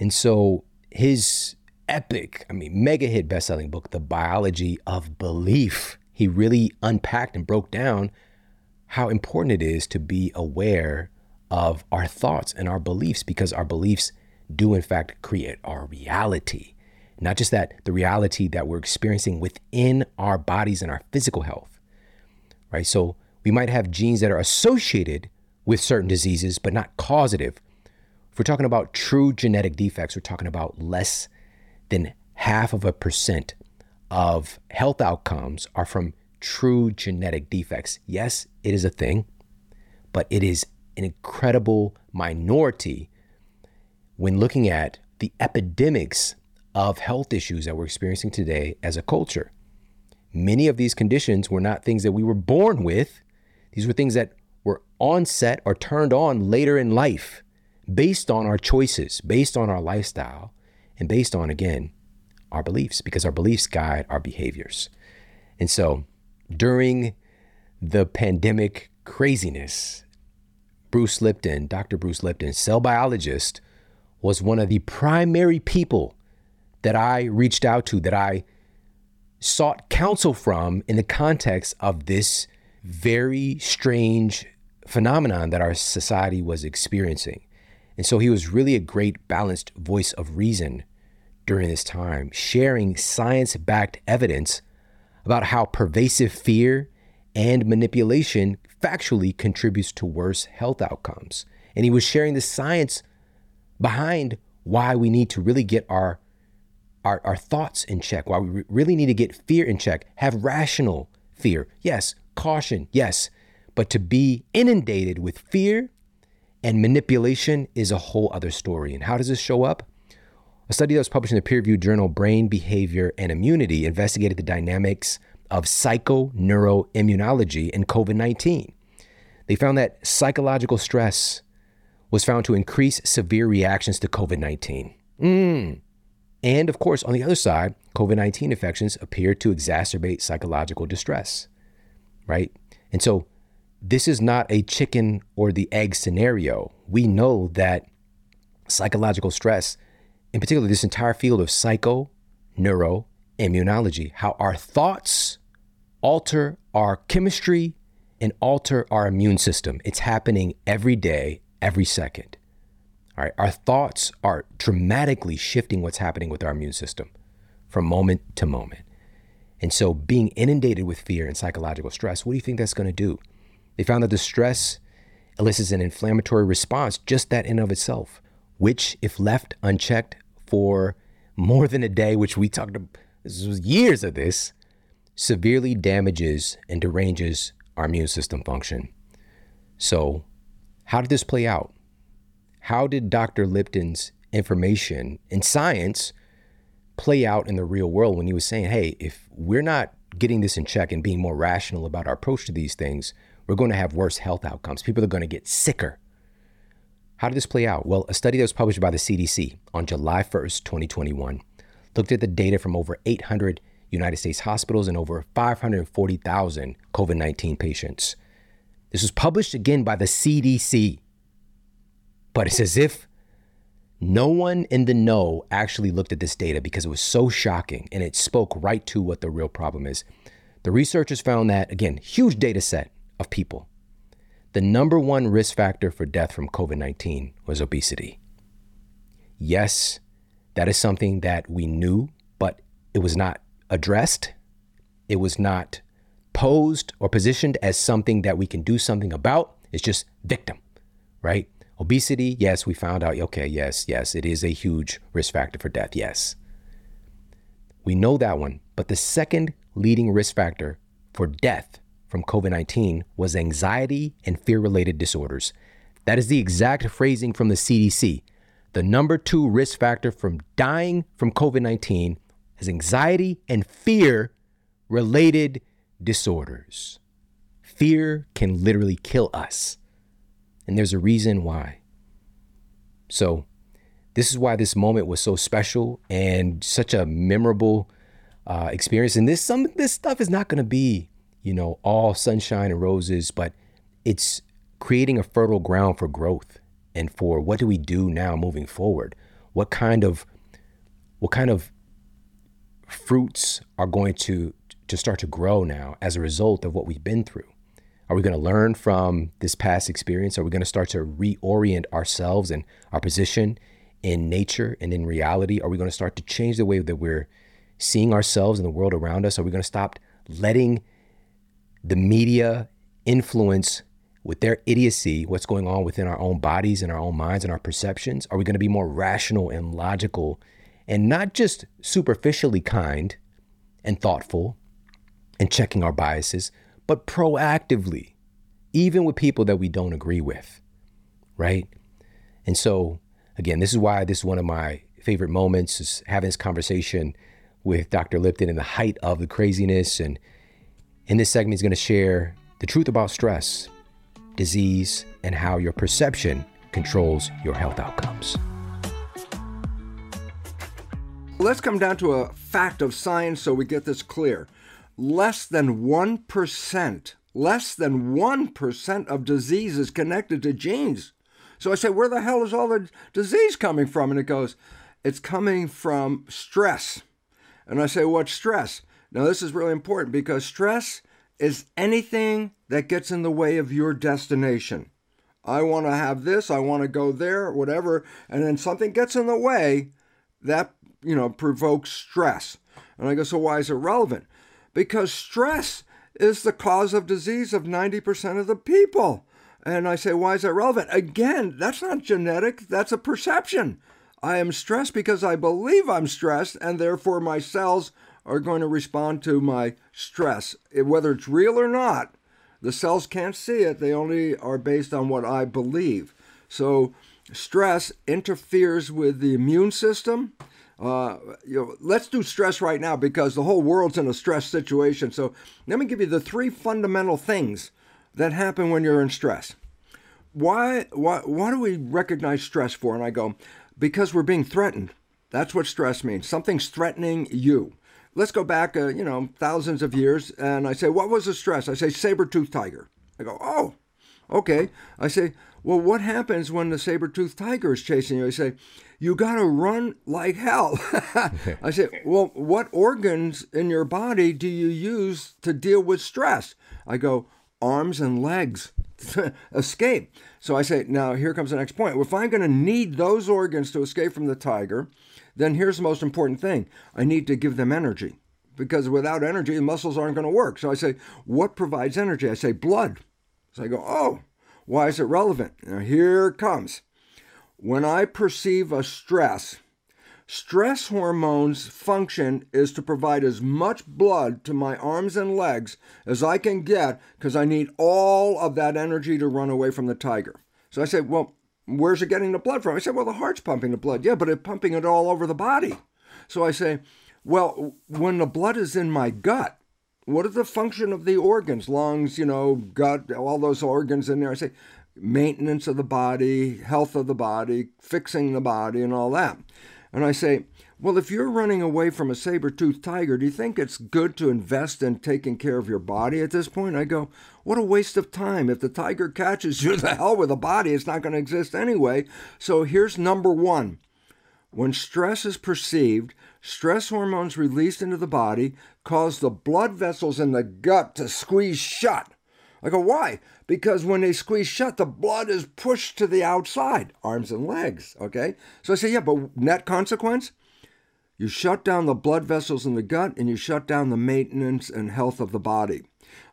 And so his epic, I mean, mega hit best-selling book, The Biology of Belief, he really unpacked and broke down how important it is to be aware of our thoughts and our beliefs because our beliefs do in fact create our reality. Not just that, the reality that we're experiencing within our bodies and our physical health. Right? So we might have genes that are associated with certain diseases, but not causative. If we're talking about true genetic defects, we're talking about less than half of a percent of health outcomes are from true genetic defects. Yes, it is a thing, but it is an incredible minority when looking at the epidemics of health issues that we're experiencing today as a culture. Many of these conditions were not things that we were born with, these were things that were onset or turned on later in life based on our choices, based on our lifestyle, and based on, again, our beliefs, because our beliefs guide our behaviors. And so during the pandemic craziness, Bruce Lipton, Dr. Bruce Lipton, cell biologist, was one of the primary people that I reached out to, that I sought counsel from in the context of this very strange phenomenon that our society was experiencing. And so he was really a great balanced voice of reason during this time, sharing science backed evidence about how pervasive fear and manipulation factually contributes to worse health outcomes. And he was sharing the science behind why we need to really get our our, our thoughts in check, why we really need to get fear in check, have rational fear. Yes, caution, yes. But to be inundated with fear and manipulation is a whole other story. And how does this show up? A study that was published in the peer reviewed journal Brain Behavior and Immunity investigated the dynamics of psychoneuroimmunology in COVID 19. They found that psychological stress was found to increase severe reactions to COVID 19. Mm. And of course, on the other side, COVID 19 infections appear to exacerbate psychological distress, right? And so this is not a chicken or the egg scenario. We know that psychological stress in particular, this entire field of psycho, neuro, immunology, how our thoughts alter our chemistry and alter our immune system. It's happening every day, every second. All right, our thoughts are dramatically shifting what's happening with our immune system from moment to moment. And so, being inundated with fear and psychological stress, what do you think that's going to do? They found that the stress elicits an inflammatory response, just that in of itself, which, if left unchecked, for more than a day, which we talked about this was years of this, severely damages and deranges our immune system function. So, how did this play out? How did Dr. Lipton's information and science play out in the real world when he was saying, hey, if we're not getting this in check and being more rational about our approach to these things, we're going to have worse health outcomes. People are going to get sicker. How did this play out? Well, a study that was published by the CDC on July 1st, 2021, looked at the data from over 800 United States hospitals and over 540,000 COVID 19 patients. This was published again by the CDC. But it's as if no one in the know actually looked at this data because it was so shocking and it spoke right to what the real problem is. The researchers found that, again, huge data set of people. The number one risk factor for death from COVID 19 was obesity. Yes, that is something that we knew, but it was not addressed. It was not posed or positioned as something that we can do something about. It's just victim, right? Obesity, yes, we found out, okay, yes, yes, it is a huge risk factor for death, yes. We know that one. But the second leading risk factor for death from COVID 19 was anxiety and fear related disorders. That is the exact phrasing from the CDC. The number two risk factor from dying from COVID 19 is anxiety and fear related disorders. Fear can literally kill us. And there's a reason why. So, this is why this moment was so special and such a memorable uh, experience. And this some this stuff is not going to be, you know, all sunshine and roses, but it's creating a fertile ground for growth and for what do we do now moving forward? What kind of what kind of fruits are going to to start to grow now as a result of what we've been through? Are we going to learn from this past experience? Are we going to start to reorient ourselves and our position in nature and in reality? Are we going to start to change the way that we're seeing ourselves and the world around us? Are we going to stop letting the media influence with their idiocy what's going on within our own bodies and our own minds and our perceptions? Are we going to be more rational and logical and not just superficially kind and thoughtful and checking our biases, but proactively, even with people that we don't agree with, right? And so, again, this is why this is one of my favorite moments is having this conversation with Dr. Lipton in the height of the craziness. And in this segment, he's going to share the truth about stress, disease, and how your perception controls your health outcomes. Let's come down to a fact of science so we get this clear less than 1%, less than 1% of disease is connected to genes. So I say, where the hell is all the disease coming from? And it goes, it's coming from stress. And I say, what stress? Now, this is really important because stress is anything that gets in the way of your destination. I want to have this, I want to go there, whatever, and then something gets in the way that, you know, provokes stress. And I go, so why is it relevant? Because stress is the cause of disease of 90% of the people. And I say, why is that relevant? Again, that's not genetic, that's a perception. I am stressed because I believe I'm stressed, and therefore my cells are going to respond to my stress. Whether it's real or not, the cells can't see it, they only are based on what I believe. So, stress interferes with the immune system, uh, you know, let's do stress right now because the whole world's in a stress situation. So let me give you the three fundamental things that happen when you're in stress. Why, why, why do we recognize stress for? And I go, because we're being threatened. That's what stress means. Something's threatening you. Let's go back, uh, you know, thousands of years, and I say, what was the stress? I say, saber-toothed tiger. I go, oh, okay. I say, well, what happens when the saber-toothed tiger is chasing you? I say, you got to run like hell. *laughs* I say, *laughs* well, what organs in your body do you use to deal with stress? I go, arms and legs. *laughs* escape. So I say, now here comes the next point. If I'm going to need those organs to escape from the tiger, then here's the most important thing I need to give them energy. Because without energy, the muscles aren't going to work. So I say, what provides energy? I say, blood. So I go, oh, why is it relevant? Now here it comes. When I perceive a stress, stress hormones function is to provide as much blood to my arms and legs as I can get because I need all of that energy to run away from the tiger. So I say, well, where's it getting the blood from? I said, well, the heart's pumping the blood. Yeah, but it's pumping it all over the body. So I say, well, when the blood is in my gut, what is the function of the organs, lungs, you know, gut, all those organs in there? I say, maintenance of the body, health of the body, fixing the body, and all that. And I say, well, if you're running away from a saber toothed tiger, do you think it's good to invest in taking care of your body at this point? I go, what a waste of time. If the tiger catches you, *laughs* the hell with the body, it's not going to exist anyway. So here's number one. When stress is perceived, stress hormones released into the body cause the blood vessels in the gut to squeeze shut. I go, why? Because when they squeeze shut, the blood is pushed to the outside, arms and legs. Okay? So I say, yeah, but net consequence? You shut down the blood vessels in the gut and you shut down the maintenance and health of the body.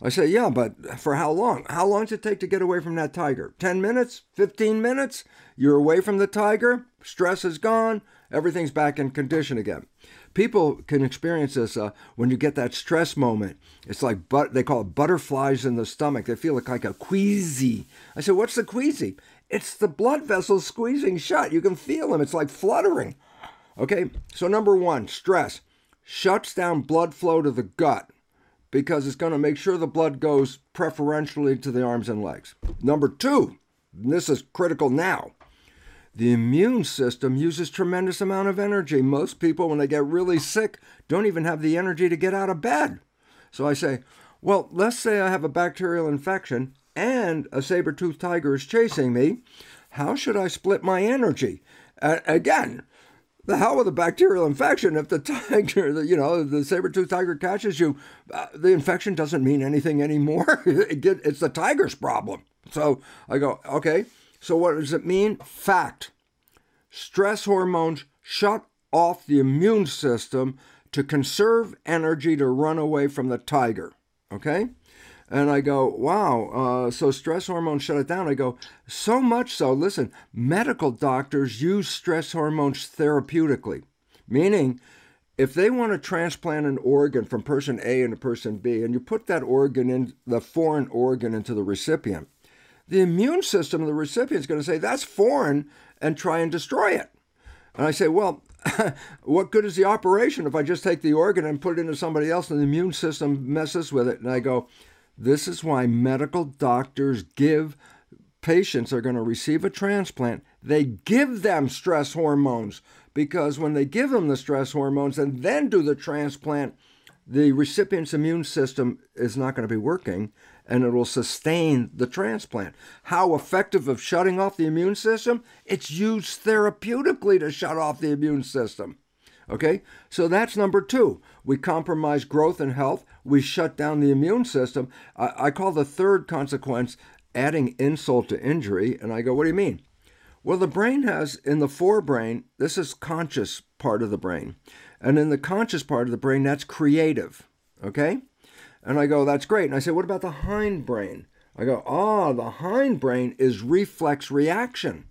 I say, yeah, but for how long? How long does it take to get away from that tiger? 10 minutes? 15 minutes? You're away from the tiger, stress is gone, everything's back in condition again. People can experience this uh, when you get that stress moment. It's like, but they call it butterflies in the stomach. They feel like a queasy. I said, what's the queasy? It's the blood vessels squeezing shut. You can feel them. It's like fluttering. Okay, so number one, stress shuts down blood flow to the gut because it's going to make sure the blood goes preferentially to the arms and legs. Number two, this is critical now. The immune system uses tremendous amount of energy. Most people, when they get really sick, don't even have the energy to get out of bed. So I say, well, let's say I have a bacterial infection and a saber-toothed tiger is chasing me. How should I split my energy? Uh, again, the hell with a bacterial infection if the *laughs* tiger, you know, the saber-toothed tiger catches you, uh, the infection doesn't mean anything anymore. *laughs* it get, it's the tiger's problem. So I go, okay, so what does it mean? Fact. Stress hormones shut off the immune system to conserve energy to run away from the tiger. Okay? And I go, wow, uh, so stress hormones shut it down. I go, so much so, listen, medical doctors use stress hormones therapeutically, meaning if they want to transplant an organ from person A into person B, and you put that organ in, the foreign organ into the recipient, the immune system of the recipient is going to say, that's foreign, and try and destroy it. And I say, well, *laughs* what good is the operation if I just take the organ and put it into somebody else and the immune system messes with it? And I go, this is why medical doctors give patients that are going to receive a transplant, they give them stress hormones because when they give them the stress hormones and then do the transplant, the recipient's immune system is not going to be working and it will sustain the transplant. How effective of shutting off the immune system? It's used therapeutically to shut off the immune system. Okay, so that's number two. We compromise growth and health. We shut down the immune system. I, I call the third consequence adding insult to injury. And I go, what do you mean? Well, the brain has in the forebrain, this is conscious part of the brain. And in the conscious part of the brain, that's creative. Okay? And I go, that's great. And I say, what about the hindbrain? I go, oh, the hindbrain is reflex reaction.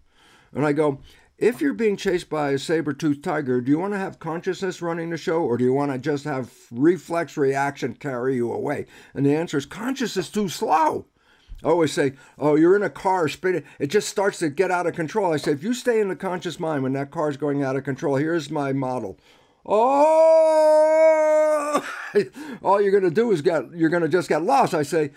And I go, if you're being chased by a saber-toothed tiger, do you want to have consciousness running the show or do you want to just have reflex reaction carry you away? And the answer is consciousness too slow. I always say, oh, you're in a car spinning. It just starts to get out of control. I say, if you stay in the conscious mind when that car's going out of control, here's my model. Oh, *laughs* all you're going to do is get, you're going to just get lost. I say,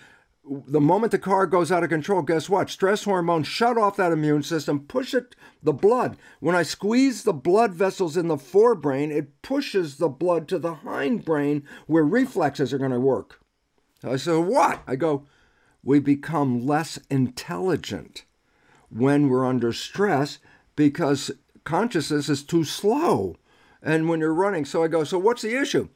the moment the car goes out of control, guess what? Stress hormones shut off that immune system, push it, the blood. When I squeeze the blood vessels in the forebrain, it pushes the blood to the hindbrain where reflexes are going to work. I said, what? I go, we become less intelligent when we're under stress because consciousness is too slow. And when you're running, so I go, so what's the issue?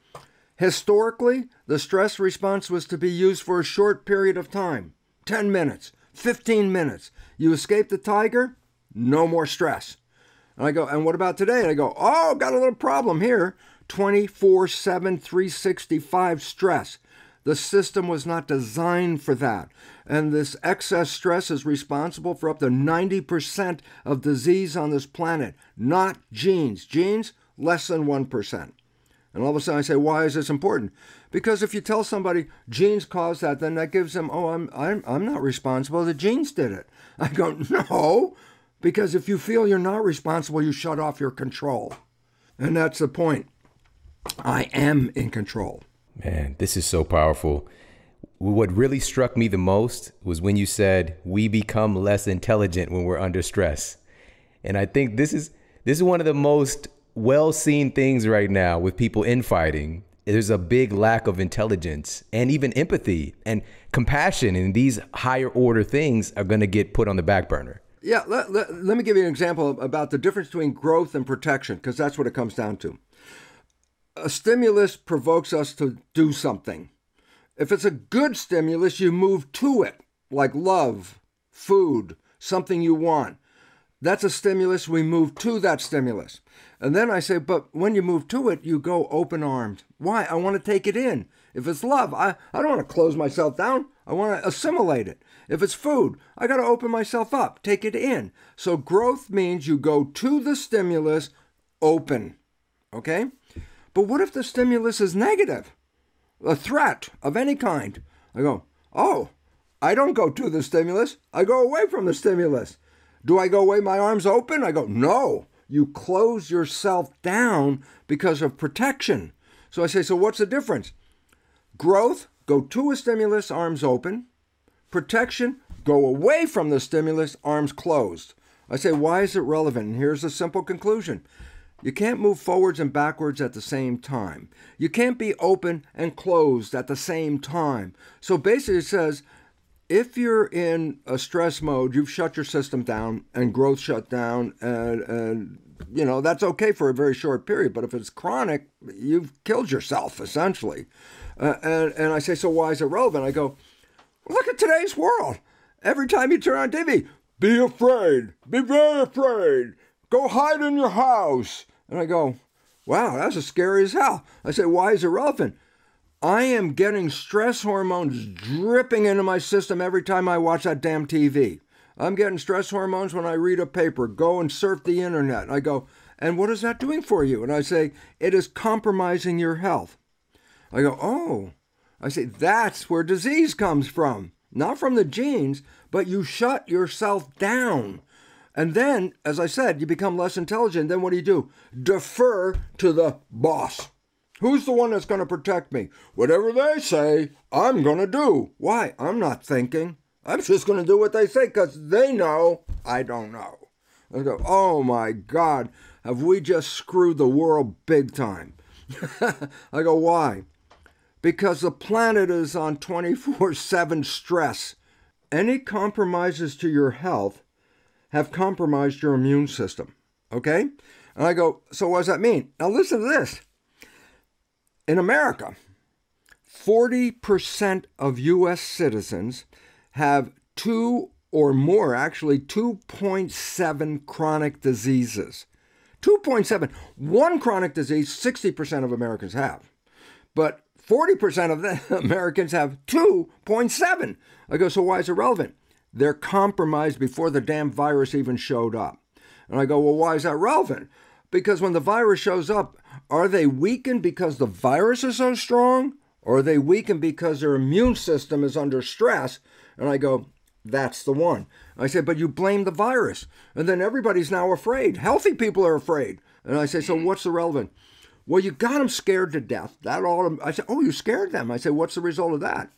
Historically, the stress response was to be used for a short period of time 10 minutes, 15 minutes. You escape the tiger, no more stress. And I go, and what about today? And I go, oh, got a little problem here 24 7, 365 stress. The system was not designed for that. And this excess stress is responsible for up to 90% of disease on this planet, not genes. Genes, less than 1%. And all of a sudden I say, why is this important? Because if you tell somebody genes caused that, then that gives them, oh, I'm, I'm, I'm not responsible. The genes did it. *laughs* I go, no, because if you feel you're not responsible, you shut off your control. And that's the point. I am in control. Man, this is so powerful. What really struck me the most was when you said we become less intelligent when we're under stress. And I think this is this is one of the most well seen things right now with people infighting. There's a big lack of intelligence and even empathy and compassion, and these higher order things are going to get put on the back burner. Yeah, let, let, let me give you an example about the difference between growth and protection, because that's what it comes down to. A stimulus provokes us to do something. If it's a good stimulus, you move to it, like love, food, something you want. That's a stimulus. We move to that stimulus. And then I say, but when you move to it, you go open armed. Why? I want to take it in. If it's love, I, I don't want to close myself down. I want to assimilate it. If it's food, I got to open myself up, take it in. So growth means you go to the stimulus open. Okay? But what if the stimulus is negative? A threat of any kind. I go, oh, I don't go to the stimulus. I go away from the stimulus. Do I go away my arms open? I go, no. You close yourself down because of protection. So I say, so what's the difference? Growth, go to a stimulus, arms open. Protection, go away from the stimulus, arms closed. I say, why is it relevant? And here's a simple conclusion you can't move forwards and backwards at the same time. You can't be open and closed at the same time. So basically, it says if you're in a stress mode, you've shut your system down and growth shut down, and, and you know that's okay for a very short period. But if it's chronic, you've killed yourself essentially. Uh, and and I say, so why is it relevant? I go, look at today's world. Every time you turn on TV, be afraid, be very afraid, go hide in your house. And I go, wow, that's as scary as hell. I say, why is it relevant? I am getting stress hormones dripping into my system every time I watch that damn TV. I'm getting stress hormones when I read a paper, go and surf the internet. I go, and what is that doing for you? And I say, it is compromising your health. I go, oh. I say, that's where disease comes from. Not from the genes, but you shut yourself down. And then, as I said, you become less intelligent. Then what do you do? Defer to the boss. Who's the one that's going to protect me? Whatever they say, I'm going to do. Why? I'm not thinking. I'm just going to do what they say because they know I don't know. I go, oh my God, have we just screwed the world big time? *laughs* I go, why? Because the planet is on 24 7 stress. Any compromises to your health have compromised your immune system. Okay? And I go, so what does that mean? Now listen to this in America, 40% of U.S. citizens have two or more, actually 2.7 chronic diseases. 2.7. One chronic disease, 60% of Americans have. But 40% of the *laughs* Americans have 2.7. I go, so why is it relevant? They're compromised before the damn virus even showed up. And I go, well, why is that relevant? Because when the virus shows up, are they weakened because the virus is so strong? Or are they weakened because their immune system is under stress? And I go, that's the one. I said, but you blame the virus. And then everybody's now afraid. Healthy people are afraid. And I say, so hmm. what's the relevant? Well, you got them scared to death. That all. I said, oh, you scared them. I said, what's the result of that?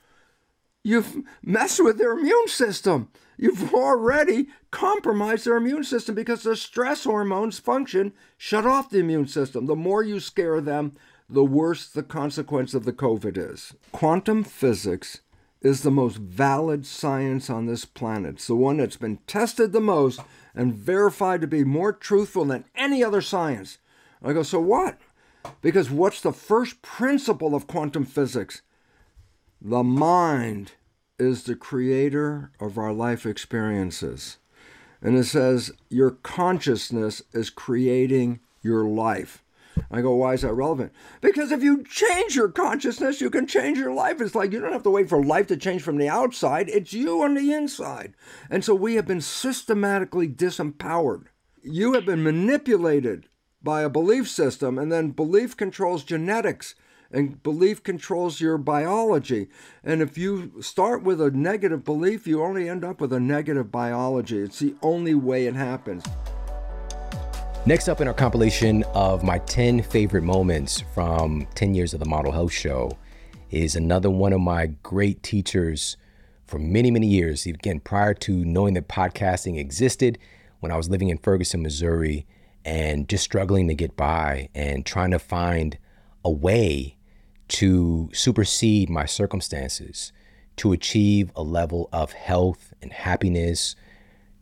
You've messed with their immune system. You've already compromised their immune system because the stress hormones function shut off the immune system. The more you scare them, the worse the consequence of the COVID is. Quantum physics is the most valid science on this planet. It's the one that's been tested the most and verified to be more truthful than any other science. I go, so what? Because what's the first principle of quantum physics? The mind is the creator of our life experiences. And it says, Your consciousness is creating your life. I go, why is that relevant? Because if you change your consciousness, you can change your life. It's like you don't have to wait for life to change from the outside, it's you on the inside. And so we have been systematically disempowered. You have been manipulated by a belief system, and then belief controls genetics and belief controls your biology. And if you start with a negative belief, you only end up with a negative biology. It's the only way it happens. Next up in our compilation of my 10 favorite moments from 10 years of the Model Health Show is another one of my great teachers for many, many years. Again, prior to knowing that podcasting existed, when I was living in Ferguson, Missouri, and just struggling to get by and trying to find a way to supersede my circumstances, to achieve a level of health and happiness,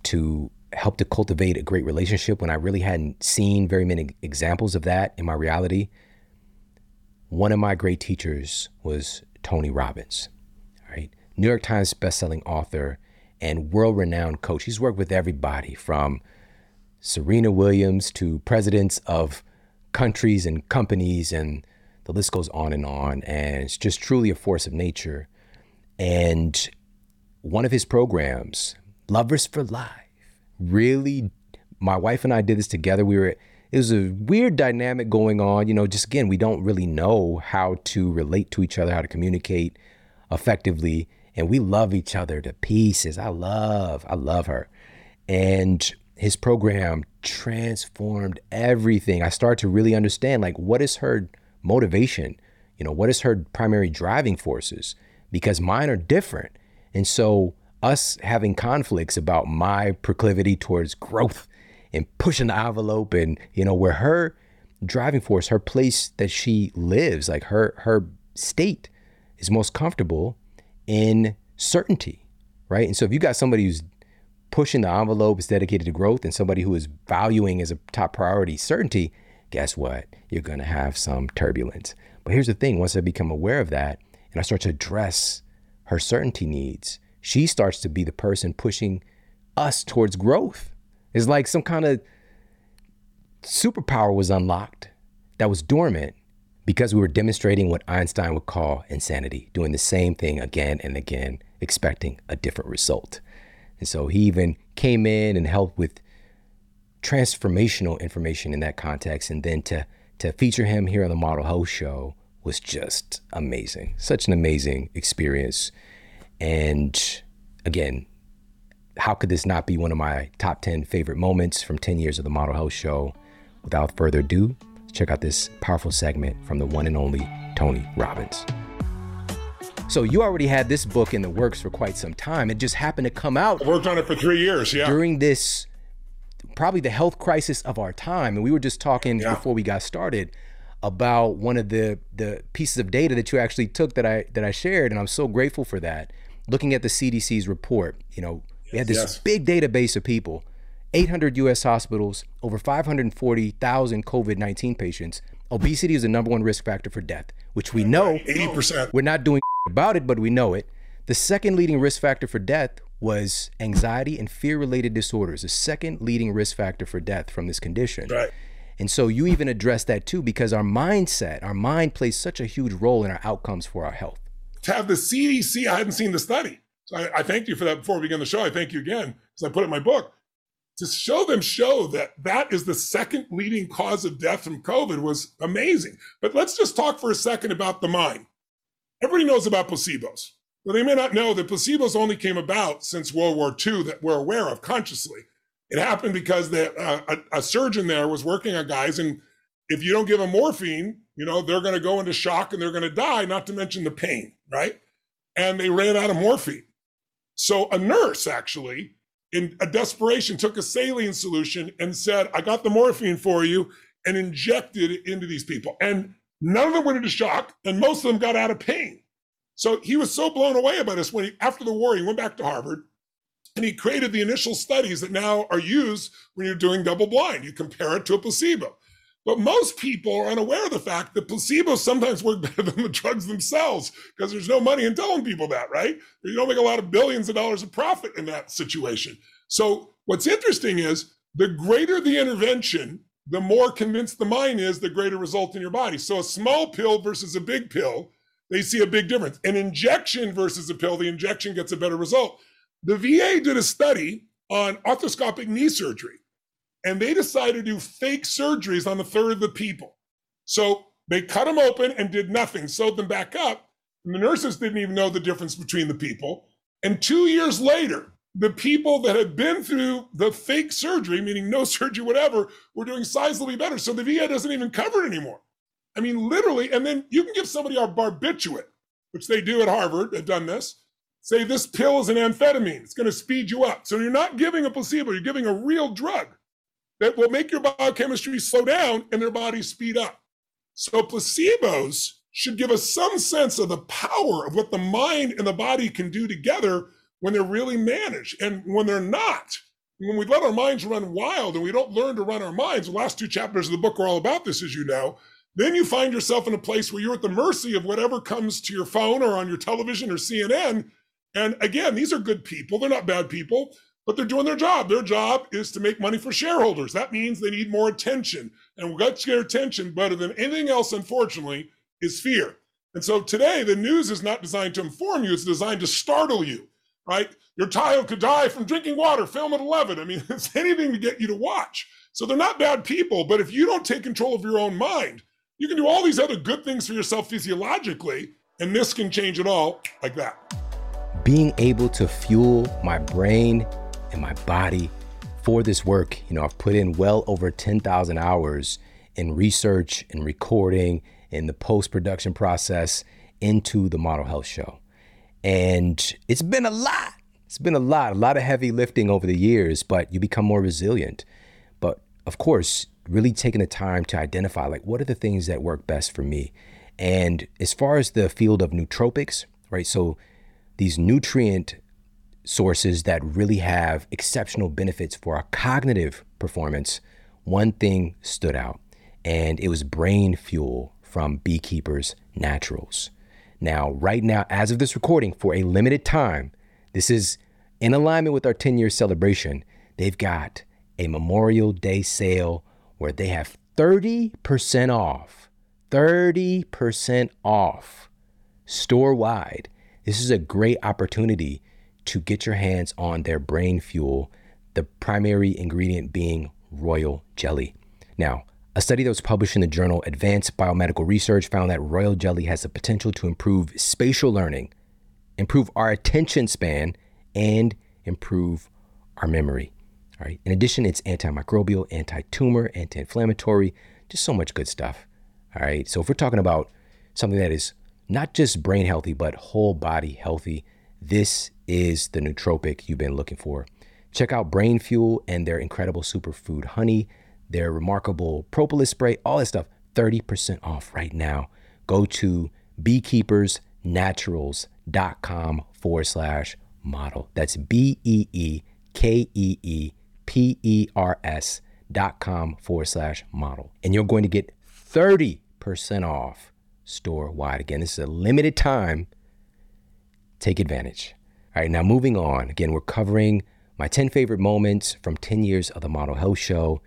to help to cultivate a great relationship when I really hadn't seen very many examples of that in my reality. One of my great teachers was Tony Robbins, right? New York Times bestselling author and world-renowned coach. He's worked with everybody from Serena Williams to presidents of countries and companies and the list goes on and on and it's just truly a force of nature. And one of his programs, Lovers for Life, really my wife and I did this together. We were it was a weird dynamic going on. You know, just again, we don't really know how to relate to each other, how to communicate effectively. And we love each other to pieces. I love, I love her. And his program transformed everything. I started to really understand like what is her motivation? You know, what is her primary driving forces? Because mine are different. And so us having conflicts about my proclivity towards growth and pushing the envelope and you know where her driving force her place that she lives like her her state is most comfortable in certainty right and so if you got somebody who's pushing the envelope is dedicated to growth and somebody who is valuing as a top priority certainty guess what you're going to have some turbulence but here's the thing once i become aware of that and i start to address her certainty needs she starts to be the person pushing us towards growth. It's like some kind of superpower was unlocked that was dormant because we were demonstrating what Einstein would call insanity, doing the same thing again and again, expecting a different result. And so he even came in and helped with transformational information in that context. And then to, to feature him here on the Model Health Show was just amazing. Such an amazing experience. And again, how could this not be one of my top 10 favorite moments from 10 years of the Model Health Show? Without further ado, check out this powerful segment from the one and only Tony Robbins. So, you already had this book in the works for quite some time. It just happened to come out. I worked on it for three years, yeah. During this, probably the health crisis of our time. And we were just talking yeah. before we got started about one of the the pieces of data that you actually took that I that I shared and I'm so grateful for that looking at the CDC's report, you know, we had this yes. big database of people, 800 US hospitals, over 540,000 COVID 19 patients. Obesity is the number one risk factor for death, which we know 80%. We're not doing about it, but we know it. The second leading risk factor for death was anxiety and fear related disorders, the second leading risk factor for death from this condition. Right. And so you even address that too, because our mindset, our mind plays such a huge role in our outcomes for our health to have the CDC, I hadn't seen the study. So I, I thank you for that before we begin the show. I thank you again because I put it in my book. To show them show that that is the second leading cause of death from COVID was amazing. But let's just talk for a second about the mind. Everybody knows about placebos. But they may not know that placebos only came about since World War II that we're aware of consciously. It happened because the, uh, a, a surgeon there was working on guys, and if you don't give them morphine, you know, they're going to go into shock and they're going to die, not to mention the pain, right? And they ran out of morphine. So a nurse actually, in a desperation, took a saline solution and said, I got the morphine for you, and injected it into these people. And none of them went into shock, and most of them got out of pain. So he was so blown away by this when he, after the war, he went back to Harvard and he created the initial studies that now are used when you're doing double blind. You compare it to a placebo. But most people are unaware of the fact that placebos sometimes work *laughs* better than the drugs themselves because there's no money in telling people that, right? You don't make a lot of billions of dollars of profit in that situation. So what's interesting is the greater the intervention, the more convinced the mind is, the greater result in your body. So a small pill versus a big pill, they see a big difference. An injection versus a pill, the injection gets a better result. The VA did a study on arthroscopic knee surgery and they decided to do fake surgeries on a third of the people. So they cut them open and did nothing, sewed them back up. And the nurses didn't even know the difference between the people. And two years later, the people that had been through the fake surgery, meaning no *laughs* surgery, whatever, were doing sizably better. So the VA doesn't even cover it anymore. I mean, literally, and then you can give somebody our barbiturate, which they do at Harvard, they've done this. Say this pill is an amphetamine, it's going to speed you up. So you're not giving a placebo, you're giving a real drug that will make your biochemistry slow down and their body speed up. So placebos should give us some sense of the power of what the mind and the body can do together when they're really managed. And when they're not, when we let our minds run wild and we don't learn to run our minds, the last two chapters of the book are all about this, as you know, then you find yourself in a place where you're at the mercy of whatever comes to your phone or on your television or CNN. And again, these are good people. They're not bad people, but they're doing their job. Their job is to make money for shareholders. That means they need more attention. And what their attention better than anything else, unfortunately, is fear. And so today, the news is not designed to inform you, it's designed to startle you right? Your child could die from drinking water, film at 11. I mean, *laughs* it's anything to get you to watch. So they're not bad people, but if you don't take control of your own mind, you can do all these other good things for yourself physiologically, and this can change it all like that. Being able to fuel my brain and my body for this work, you know, I've put in well over 10,000 hours in research and recording in the post production process into the Model Health Show. And it's been a lot. It's been a lot, a lot of heavy lifting over the years, but you become more resilient. But of course, really taking the time to identify like what are the things that work best for me. And as far as the field of nootropics, right? So these nutrient sources that really have exceptional benefits for our cognitive performance, one thing stood out, and it was brain fuel from Beekeepers Naturals. Now, right now, as of this recording, for a limited time, this is in alignment with our 10 year celebration. They've got a Memorial Day sale where they have 30% off. 30% off store wide. This is a great opportunity to get your hands on their brain fuel, the primary ingredient being royal jelly. Now, a study that was published in the journal Advanced Biomedical Research found that royal jelly has the potential to improve spatial learning, improve our attention span, and improve our memory. All right. In addition, it's antimicrobial, anti-tumor, anti-inflammatory, just so much good stuff. All right. So if we're talking about something that is not just brain healthy, but whole body healthy, this is the nootropic you've been looking for. Check out Brain Fuel and their incredible superfood honey their remarkable propolis spray, all that stuff, 30% off right now. Go to beekeepersnaturals.com forward slash model. That's B E E K E E P E R S dot com forward slash model. And you're going to get 30% off store wide. Again, this is a limited time. Take advantage. All right, now moving on. Again, we're covering my 10 favorite moments from 10 years of the Model Health Show.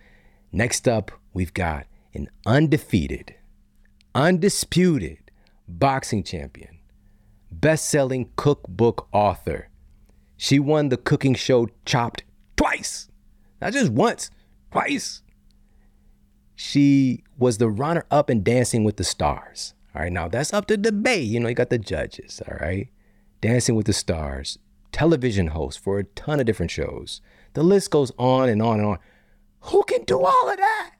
Next up, we've got an undefeated, undisputed boxing champion, best selling cookbook author. She won the cooking show Chopped twice, not just once, twice. She was the runner up in Dancing with the Stars. All right, now that's up to debate. You know, you got the judges, all right? Dancing with the Stars, television host for a ton of different shows. The list goes on and on and on. Who can do all of that?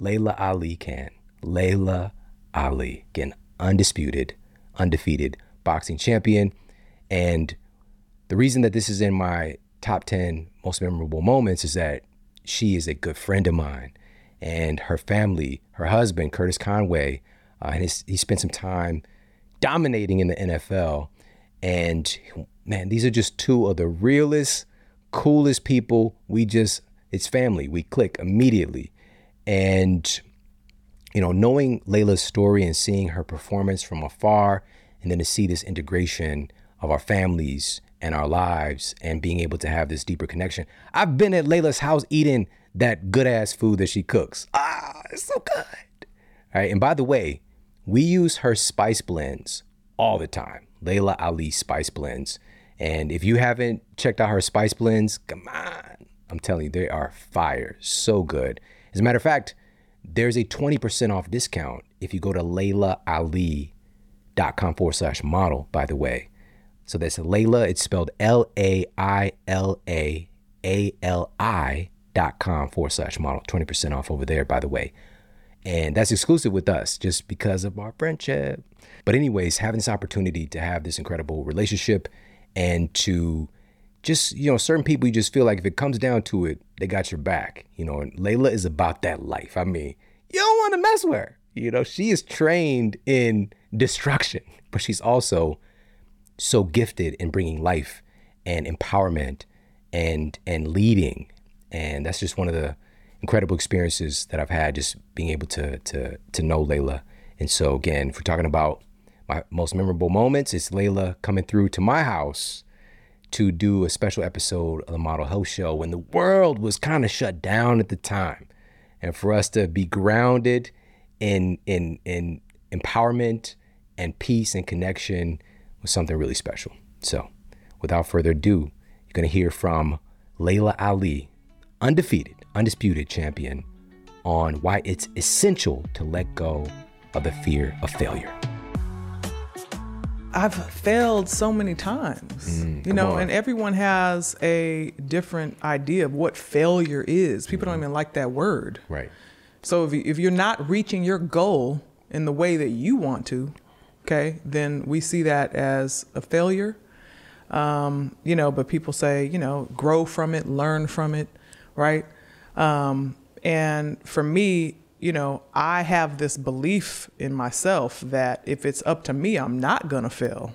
Laila Ali can. Laila Ali, again, undisputed, undefeated boxing champion. And the reason that this is in my top 10 most memorable moments is that she is a good friend of mine. And her family, her husband, Curtis Conway, uh, and his, he spent some time dominating in the NFL. And man, these are just two of the realest, coolest people we just it's family. We click immediately. And, you know, knowing Laila's story and seeing her performance from afar, and then to see this integration of our families and our lives and being able to have this deeper connection. I've been at Laila's house eating that good ass food that she cooks. Ah, it's so good. All right. And by the way, we use her spice blends all the time. Laila Ali spice blends. And if you haven't checked out her spice blends, come on, I'm telling you, they are fire. So good. As a matter of fact, there's a 20% off discount if you go to lailaali.com forward slash model, by the way. So that's Laila. It's spelled L A I L A A L I dot com forward slash model. 20% off over there, by the way. And that's exclusive with us just because of our friendship. But, anyways, having this opportunity to have this incredible relationship and to just, you know, certain people you just feel like if it comes down to it, they got your back. You know, and Laila is about that life. I mean, you don't want to mess with her. You know, she is trained in destruction, but she's also so gifted in bringing life and empowerment and and leading. And that's just one of the incredible experiences that I've had just being able to to to know Laila And so again, if we're talking about my most memorable moments, it's Laila coming through to my house to do a special episode of the Model Health Show when the world was kind of shut down at the time. And for us to be grounded in in in empowerment and peace and connection was something really special. So, without further ado, you're going to hear from Laila Ali, undefeated, undisputed champion, on why it's essential to let go of the fear of failure. I've failed so many times, mm, you know, on. and everyone has a different idea of what failure is. People don't mm-hmm. even like that word. Right. So if, you, if you're not reaching your goal in the way that you want to, okay, then we see that as a failure. Um, you know, but people say, you know, grow from it, learn from it, right? Um, and for me, you know, I have this belief in myself that if it's up to me, I'm not gonna fail.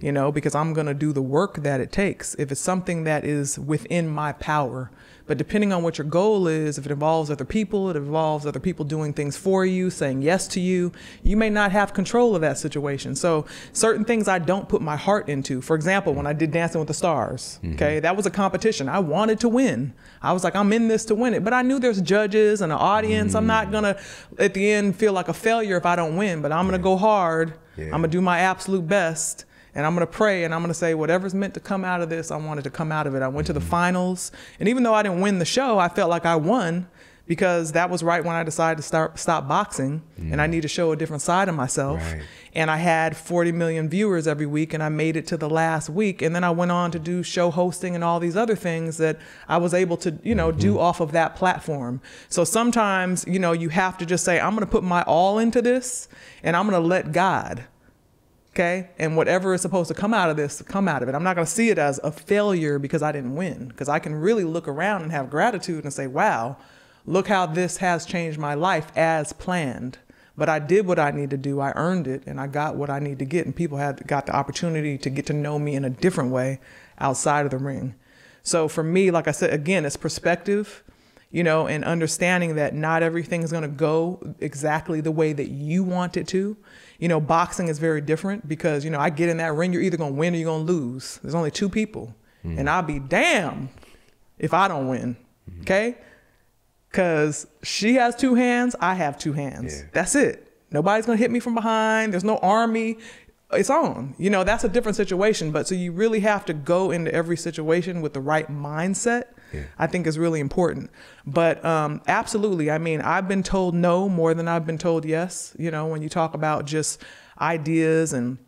You know, because I'm gonna do the work that it takes. If it's something that is within my power, but depending on what your goal is, if it involves other people, it involves other people doing things for you, saying yes to you, you may not have control of that situation. So, certain things I don't put my heart into. For example, when I did Dancing with the Stars, mm-hmm. okay, that was a competition. I wanted to win. I was like, I'm in this to win it. But I knew there's judges and an audience. I'm not mm. gonna, at the end, feel like a failure if I don't win, but I'm gonna go hard. I'm gonna do my absolute best and I'm gonna pray and I'm gonna say whatever's meant to come out of this, I wanted to come out of it. I went to the finals, and even though I didn't win the show, I felt like I won because that was right when I decided to start stop boxing, and I mm. need to show a different side of myself. Right. And I had 40 million viewers every week, and I made it to the last week, and then I went on to do show hosting and all these other things that I was able to, you know, do mm-hmm. off of that platform. So sometimes, you know, you have to just say, I'm gonna put my all into this, and I'm gonna let God okay? And whatever is supposed to come out of this come out of it. I'm not going to see it as a failure because i didn't win because i can really look around and have gratitude and say wow look how this has changed my life as planned. But i did what i need to do. I earned it and i got what i need to get and people had got the opportunity to get to know me in a different way outside of the ring. So for me like i said again it's perspective you know, and understanding that not everything is going to go exactly the way that you want it to. You know, boxing is very different because, you know, I get in that ring, you're either going to win or you're going to lose. There's only two people. Mm-hmm. And I'll be damn if I don't win. Mm-hmm. Okay? Because she has two hands, I have two hands. Yeah. That's it. Nobody's going to hit me from behind. There's no army. It's on. You know, that's a different situation. But so you really have to go into every situation with the right mindset. I think is really important. But um, absolutely, I mean, I've been told no more than I've been told yes. You know, when you talk about just ideas and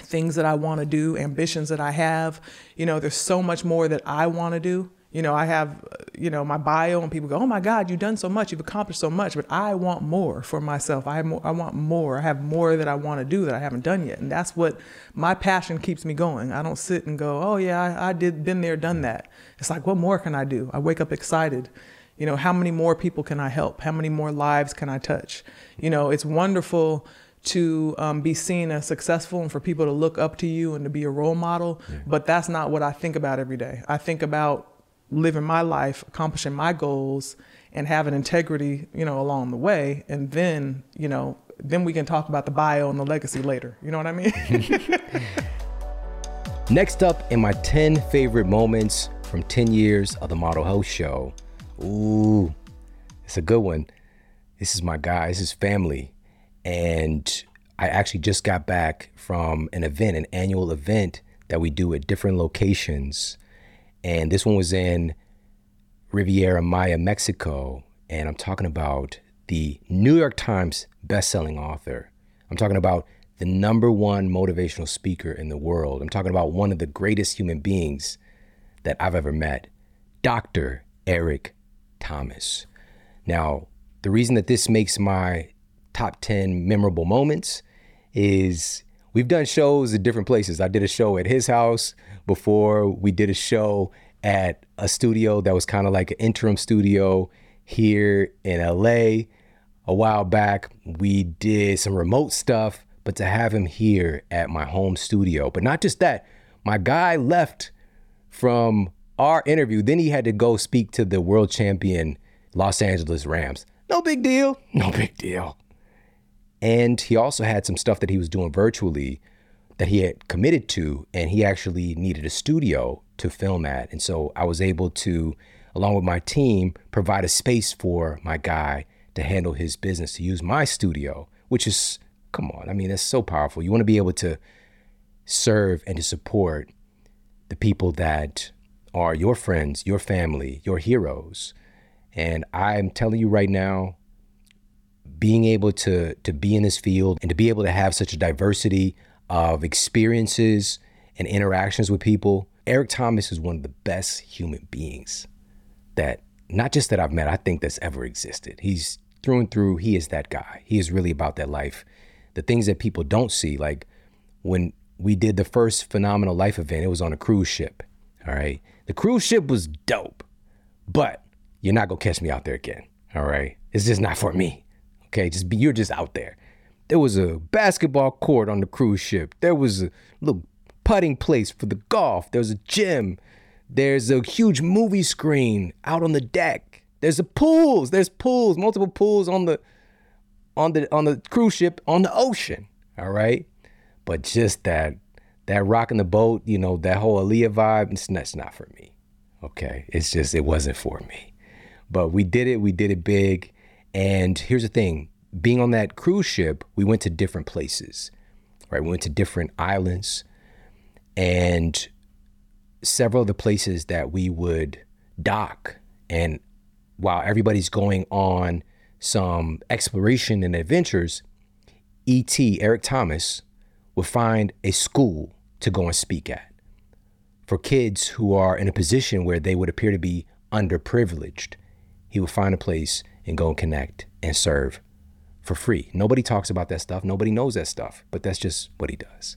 things that I want to do, ambitions that I have, you know, there's so much more that I want to do. You know, I have, uh, you know, my bio, and people go, "Oh my God, you've done so much, you've accomplished so much." But I want more for myself. I have more, I want more. I have more that I want to do that I haven't done yet, and that's what my passion keeps me going. I don't sit and go, "Oh yeah, I, I did, been there, done that." It's like, what more can I do? I wake up excited. You know, how many more people can I help? How many more lives can I touch? You know, it's wonderful to um, be seen as successful and for people to look up to you and to be a role model. But that's not what I think about every day. I think about living my life, accomplishing my goals, and having integrity, you know, along the way. And then, you know, then we can talk about the bio and the legacy later. You know what I mean? *laughs* Next up in my 10 favorite moments from 10 years of the Model Health Show. Ooh, it's a good one. This is my guy, this is family. And I actually just got back from an event, an annual event that we do at different locations. And this one was in Riviera Maya, Mexico. And I'm talking about the New York Times bestselling author. I'm talking about the number one motivational speaker in the world. I'm talking about one of the greatest human beings that I've ever met, Dr. Eric Thomas. Now, the reason that this makes my top 10 memorable moments is we've done shows at different places. I did a show at his house before, we did a show at a studio that was kind of like an interim studio here in LA. A while back, we did some remote stuff, but to have him here at my home studio, but not just that, my guy left from our interview. Then he had to go speak to the world champion Los Angeles Rams. No big deal. *laughs* No big deal. And he also had some stuff that he was doing virtually that he had committed to, and he actually needed a studio to film at. And so I was able to, along with my team, provide a space for my guy to handle his business, to use my studio, which is, come on, I mean, that's so powerful. You want to be able to serve and to support the people that are your friends, your family, your heroes. And I'm telling you right now, being able to to be in this field and to be able to have such a diversity of experiences and interactions with people, Eric Thomas is one of the best human beings that not just that I've met, I think that's ever existed. He's through and through, he is that guy. He is really about that life. The things that people don't see, like when we did the first phenomenal life event, it was on a cruise ship. All right. The cruise ship was dope, but you're not gonna catch me out there again. All right. It's just not for me. Okay. Just be you're just out there. There was a basketball court on the cruise ship. There was a little putting place for the golf. There was a gym. There's a huge movie screen out on the deck. There's a pools. There's pools, multiple pools on the on the on the cruise ship on the ocean. All right. But just that that rocking the boat, you know, that whole Aaliyah vibe, it's, that's not for me. Okay. It's just it wasn't for me. But we did it, we did it big. And here's the thing being on that cruise ship, we went to different places, right? We went to different islands and several of the places that we would dock. And while everybody's going on some exploration and adventures, E.T., Eric Thomas, would find a school to go and speak at for kids who are in a position where they would appear to be underprivileged. He would find a place and go and connect and serve for free. Nobody talks about that stuff. Nobody knows that stuff, but that's just what he does.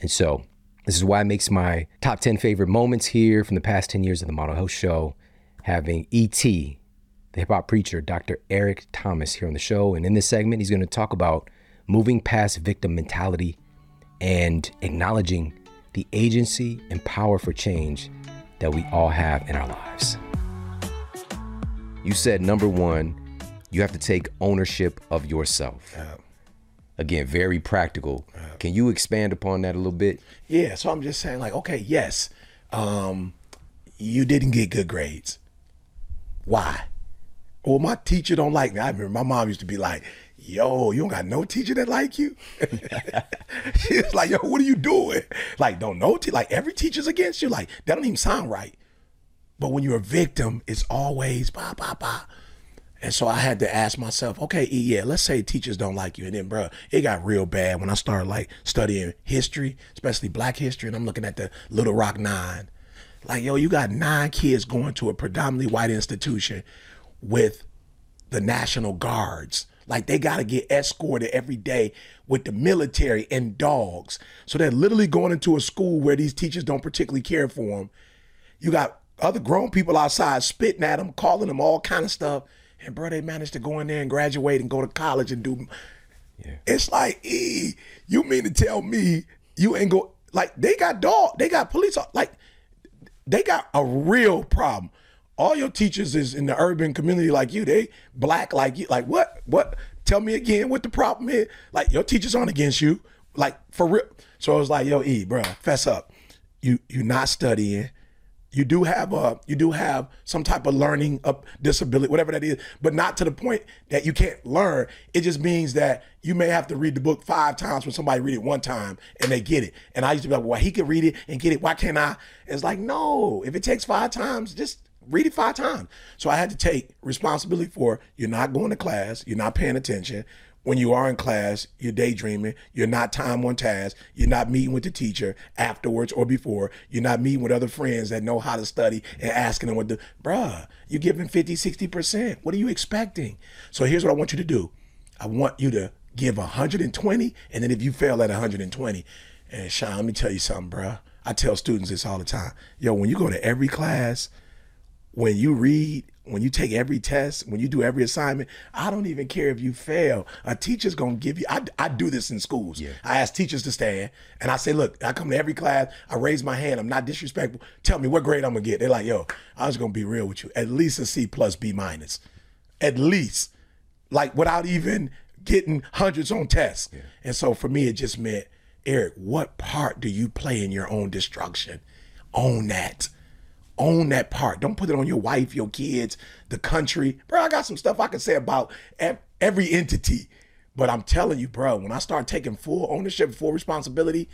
And so, this is why it makes my top 10 favorite moments here from the past 10 years of the Model Health Show having E.T., the hip hop preacher, Dr. Eric Thomas, here on the show. And in this segment, he's going to talk about moving past victim mentality and acknowledging the agency and power for change that we all have in our lives. You said number one, you have to take ownership of yourself. Yeah. Again, very practical. Can you expand upon that a little bit? Yeah, so I'm just saying, like, okay, yes, um, you didn't get good grades. Why? Well, my teacher don't like me. I remember my mom used to be like, "Yo, you don't got no teacher that like you." *laughs* she was like, "Yo, what are you doing?" Like, don't know, te- like every teacher's against you. Like that don't even sound right. But when you're a victim, it's always bah bah bah. And so I had to ask myself, okay, yeah, let's say teachers don't like you. And then, bro, it got real bad when I started like studying history, especially black history. And I'm looking at the Little Rock Nine. Like, yo, you got nine kids going to a predominantly white institution with the National Guards. Like, they got to get escorted every day with the military and dogs. So they're literally going into a school where these teachers don't particularly care for them. You got other grown people outside spitting at them, calling them all kind of stuff. And bro, they managed to go in there and graduate and go to college and do. It's like, e, you mean to tell me you ain't go like they got dog, they got police like they got a real problem. All your teachers is in the urban community like you. They black like you. Like what? What? Tell me again what the problem is. Like your teachers aren't against you. Like for real. So I was like, yo, E, bro, fess up. You you not studying you do have a you do have some type of learning up disability whatever that is but not to the point that you can't learn. It just means that you may have to read the book five times when somebody read it one time and they get it. And i used to be like well he could read it and get it. Why can't i? It's like no if it takes five times just read it five times. So i had to take responsibility for you're not going to class you're not paying attention when you are in class, you're daydreaming, you're not time on task, you're not meeting with the teacher afterwards or before, you're not meeting with other friends that know how to study and asking them what the, bruh, you're giving 50, 60%. What are you expecting? So here's what I want you to do. I want you to give 120, and then if you fail at 120, and Shawn, let me tell you something, bruh. I tell students this all the time. Yo, when you go to every class, when you read, when you take every test, when you do every assignment, I don't even care if you fail. A teacher's gonna give you. I, I do this in schools. Yeah. I ask teachers to stand, and I say, "Look, I come to every class. I raise my hand. I'm not disrespectful. Tell me what grade I'm gonna get." They're like, "Yo, I was gonna be real with you. At least a C plus, B minus, at least, like without even getting hundreds on tests." And so for me, it just meant, Eric, what part do you play in your own destruction? Own that own that part. Don't put it on your wife, your kids, the country. Bro, I got some stuff I can say about every entity. But I'm telling you, bro, when I start taking full ownership, full responsibility,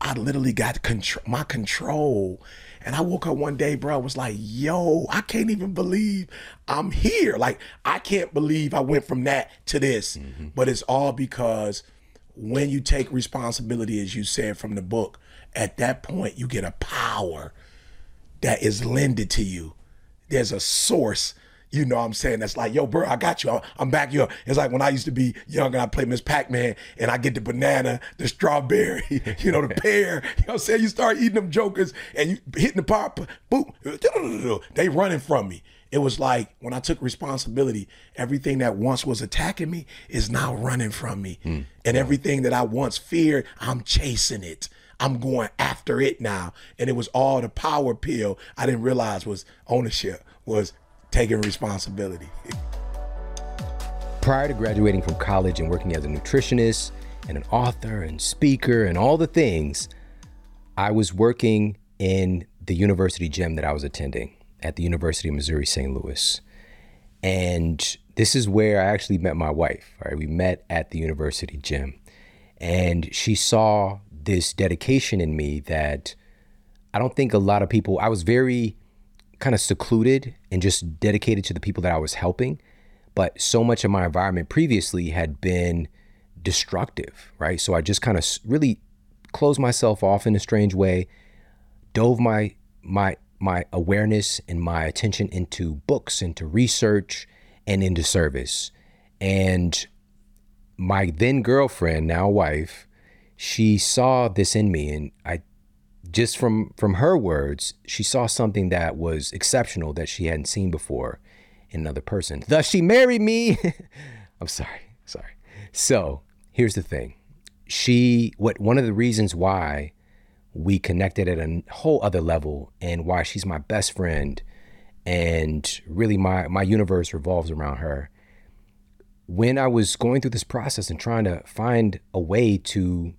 I literally got control, my control. And I woke up one day, bro, was like, yo, I can't even believe I'm here. Like, I can't believe I went from that to this. Mm-hmm. But it's all because when you take responsibility, as you said from the book, at that point, you get a power that is lended to you. There's a source, you know what I'm saying, that's like, yo, bro, I got you. I'm- back you up. It's like when I used to be young and I played Ms. Pac-Man and I get the banana, the strawberry, *laughs* you know, the *laughs* pear. You know what I'm saying? You start eating them jokers and you hitting the pop, boom, they running from me. It was like when I took responsibility, everything that once was attacking me is now running from me. Hmm. And everything that I once feared, I'm chasing it. I'm going after it now. And it was all the power pill I didn't realize was ownership, was taking responsibility. *laughs* Prior to graduating from college and working as a nutritionist and an author and speaker and all the things, I was working in the university gym that I was attending at the University of Missouri St. Louis. And this is where I actually met my wife. Right? We met at the university gym. And she saw this dedication in me that I don't think a lot of people, I was very kind of secluded and just dedicated to the people that I was helping. But so much of my environment previously had been destructive, right? So I just kind of really closed myself off in a strange way, dove my my my awareness and my attention into books, into research, and into service. And my then girlfriend, now wife, she saw this in me and I just from from her words, she saw something that was exceptional that she hadn't seen before in another person. Thus she married me. *laughs* I'm sorry. Sorry. So, here's the thing. She what one of the reasons why we connected at a whole other level and why she's my best friend and really my my universe revolves around her when i was going through this process and trying to find a way to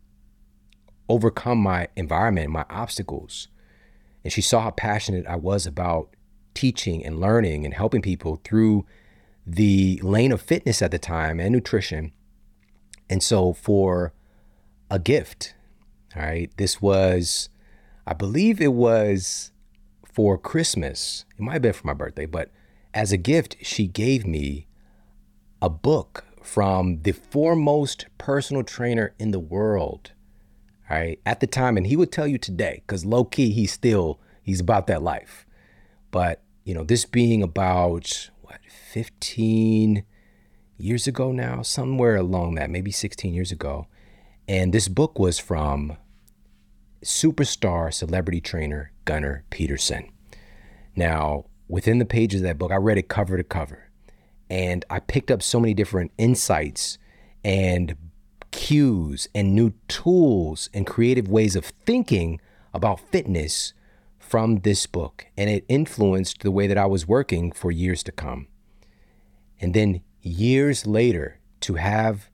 overcome my environment my obstacles and she saw how passionate i was about teaching and learning and helping people through the lane of fitness at the time and nutrition and so for a gift all right. This was, I believe it was for Christmas. It might have been for my birthday, but as a gift, she gave me a book from the foremost personal trainer in the world. At the time, and he would tell you today, because low key, he's still, he's about that life. But, you know, this being about what, 15 years ago now, somewhere along that, maybe 16 years ago. And this book was from superstar celebrity trainer Gunnar Peterson. Now, within the pages of that book, I read it cover to cover, and I picked up so many different insights and cues and new tools and creative ways of thinking about fitness from this book. And it influenced the way that I was working for years to come. And then years later, to have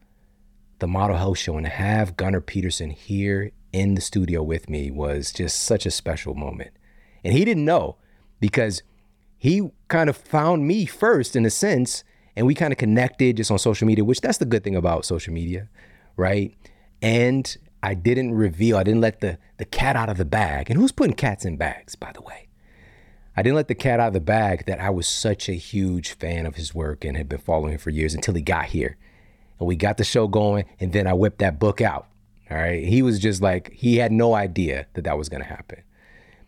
the Model Health Show and have Gunnar Peterson here in the studio with me was just such a special moment. And he didn't know because he kind of found me first in a sense and we kind of connected just on social media, which that's the good thing about social media, right? And I didn't reveal, I didn't let the the cat out of the bag. And who's putting cats in bags, by the way? I didn't let the cat out of the bag that I was such a huge fan of his work and had been following him for years until he got here. and we got the show going, and then I whipped that book out. All right. He was just like, he had no idea that that was going to happen.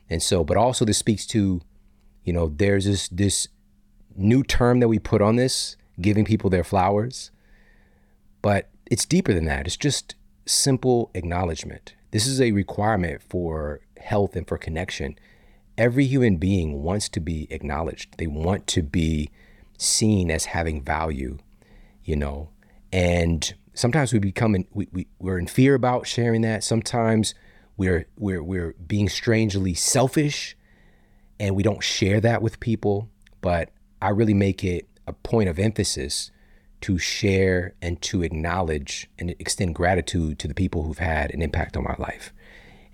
And so, but also this speaks to, you know, there's this, this new term that we put on this, giving people their flowers. It's deeper than that. It's just simple acknowledgement. This is a requirement for health and for connection. Every human being wants to be acknowledged. They want to be seen as having value, you know. And sometimes we become in, we, we we're in fear about sharing that. Sometimes we're we're we're being strangely selfish and we don't share that with people. But I really make it a point of emphasis to share and to acknowledge and extend gratitude to the people who've had an impact on my life.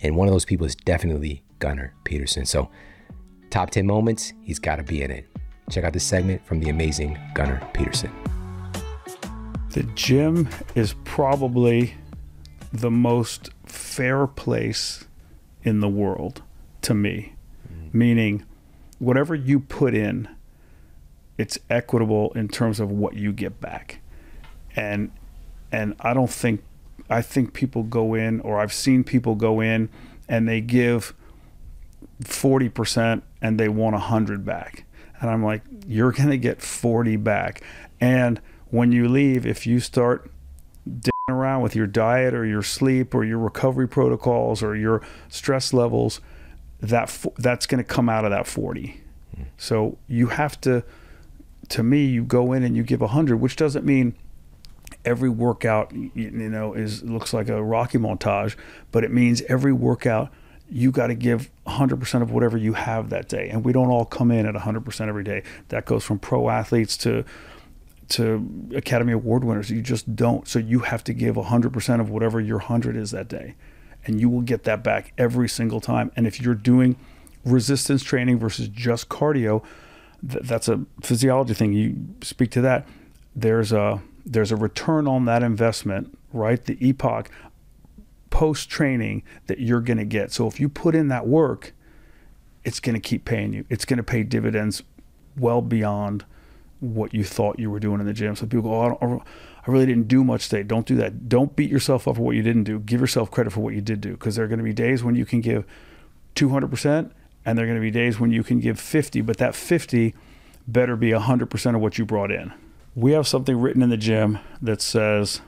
And one of those people is definitely Gunnar Peterson. So, top 10 moments, he's got to be in it. Check out this segment from the amazing Gunnar Peterson. The gym is probably the most fair place in the world to me, mm. meaning whatever you put in, it's equitable in terms of what you get back. And and I don't think I think people go in or I've seen people go in and they give 40% and they want 100 back. And I'm like, you're going to get 40 back. And when you leave, if you start around with your diet or your sleep or your recovery protocols or your stress levels, that that's going to come out of that 40. Hmm. So you have to, to me, you go in and you give 100, which doesn't mean every workout, you know, is looks like a Rocky montage, but it means every workout you got to give 100% of whatever you have that day. And we don't all come in at 100% every day. That goes from pro athletes to to Academy Award winners. You just don't. So you have to give 100% of whatever your 100 is that day. And you will get that back every single time. And if you're doing resistance training versus just cardio, th- that's a physiology thing. You speak to that. There's a there's a return on that investment, right? The EPOC post training that you're going to get. So if you put in that work, it's going to keep paying you. It's going to pay dividends well beyond what you thought you were doing in the gym. So people go, oh, I, I really didn't do much today. Don't do that. Don't beat yourself up for what you didn't do. Give yourself credit for what you did do because there are going to be days when you can give 200% and there are going to be days when you can give 50, but that 50 better be 100% of what you brought in. We have something written in the gym that says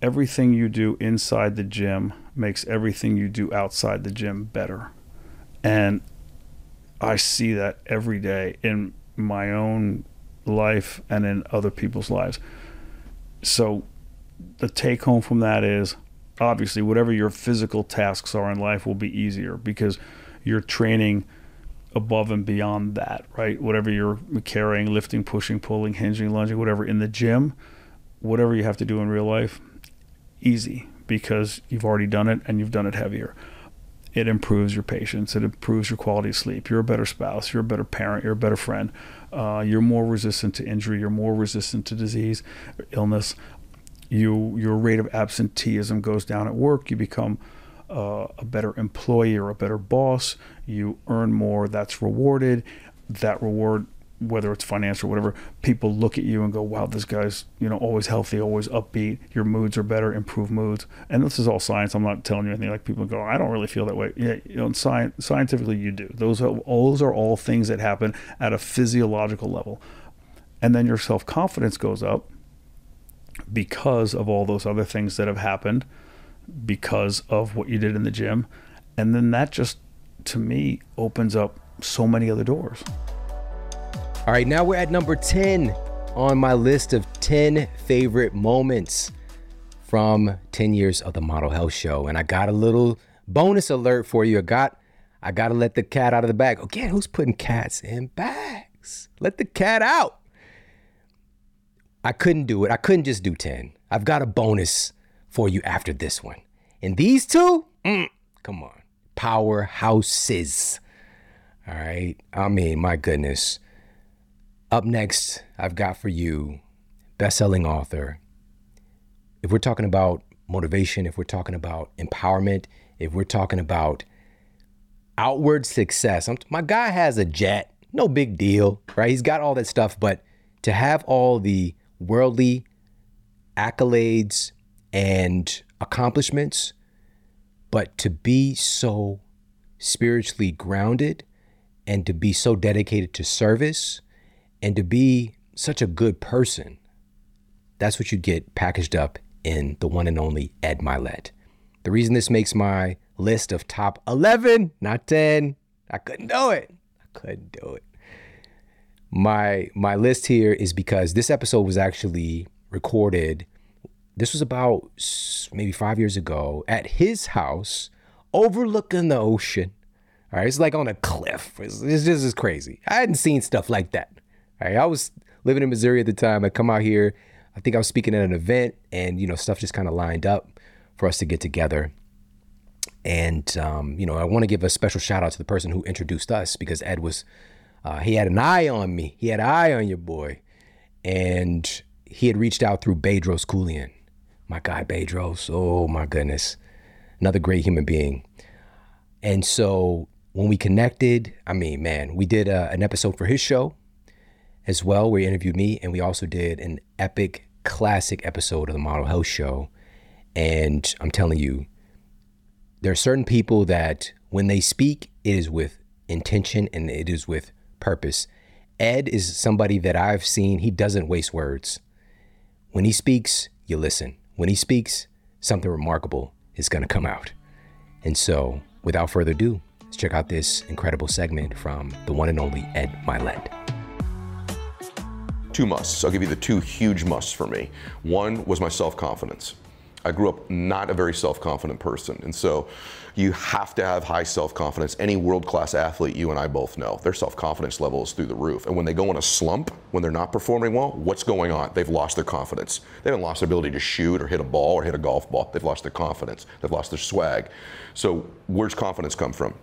everything you do inside the gym makes everything you do outside the gym better. And I see that every day in my own life and in other people's lives. So the take home from that is obviously whatever your physical tasks are in life will be easier because you're training above and beyond that, right? Whatever you're carrying, lifting, pushing, pulling, hinging, lunging, whatever in the gym, whatever you have to do in real life, easy because you've already done it and you've done it heavier. It improves your patience. It improves your quality of sleep. You're a better spouse. You're a better parent. You're a better friend. Uh, you're more resistant to injury. You're more resistant to disease, illness. You your rate of absenteeism goes down at work. You become uh, a better employee or a better boss. You earn more. That's rewarded. That reward whether it's financial or whatever, people look at you and go, "Wow, this guy's you know always healthy, always upbeat. Your moods are better, improve moods." And this is all science. I'm not telling you anything like people go, "I don't really feel that way." Yeah, you know, sci- scientifically, you do. Those are those are all things that happen at a physiological level, and then your self confidence goes up because of all those other things that have happened, because of what you did in the gym, and then that just to me opens up so many other doors. All right, now we're at number 10 on my list of 10 favorite moments from 10 years of the Model Health Show. And I got a little bonus alert for you. I got I got to let the cat out of the bag. Again, who's putting cats in bags? Let the cat out. I couldn't do it. I couldn't just do 10. I've got a bonus for you after this one. And these two, mm, come on, powerhouses. All right. I mean, my goodness. Up next, I've got for you best-selling author. If we're talking about motivation, if we're talking about empowerment, if we're talking about outward success, I'm, my guy has a jet, no big deal, right? He's got all that stuff, but to have all the worldly accolades and accomplishments, but to be so spiritually grounded and to be so dedicated to service and to be such a good person. That's what you get packaged up in the one and only Ed Mylett. The reason this makes my list of top 11, not 10, I couldn't do it. I couldn't do it. My my list here is because this episode was actually recorded this was about maybe 5 years ago at his house overlooking the ocean. All right, it's like on a cliff. It's, this is crazy. I hadn't seen stuff like that. All right, I was living in Missouri at the time. I come out here. I think I was speaking at an event, and you know, stuff just kind of lined up for us to get together. And um, you know, I want to give a special shout out to the person who introduced us because Ed was uh, he had an eye on me. He had an eye on your boy, and he had reached out through Bedros Keuilian, my guy Bedros. Oh my goodness, another great human being. And so when we connected, I mean, man, we did uh, an episode for his show as well, where he interviewed me, and we also did an epic classic episode of the Model Health Show. And I'm telling you, there are certain people that when they speak, it is with intention and it is with purpose. Ed is somebody that I've seen, he doesn't waste words. When he speaks, you listen. When he speaks, something remarkable is going to come out. And so, without further ado, let's check out this incredible segment from the one and only Ed Mylett. Two musts. I'll give you the two huge musts for me. One was my self confidence. I grew up not a very self confident person. And so you have to have high self confidence. Any world class athlete, you and I both know, their self confidence level is through the roof. And when they go in a slump, when they're not performing well, what's going on? They've lost their confidence. They haven't lost their ability to shoot or hit a ball or hit a golf ball. They've lost their confidence. They've lost their swag. So where's confidence come from?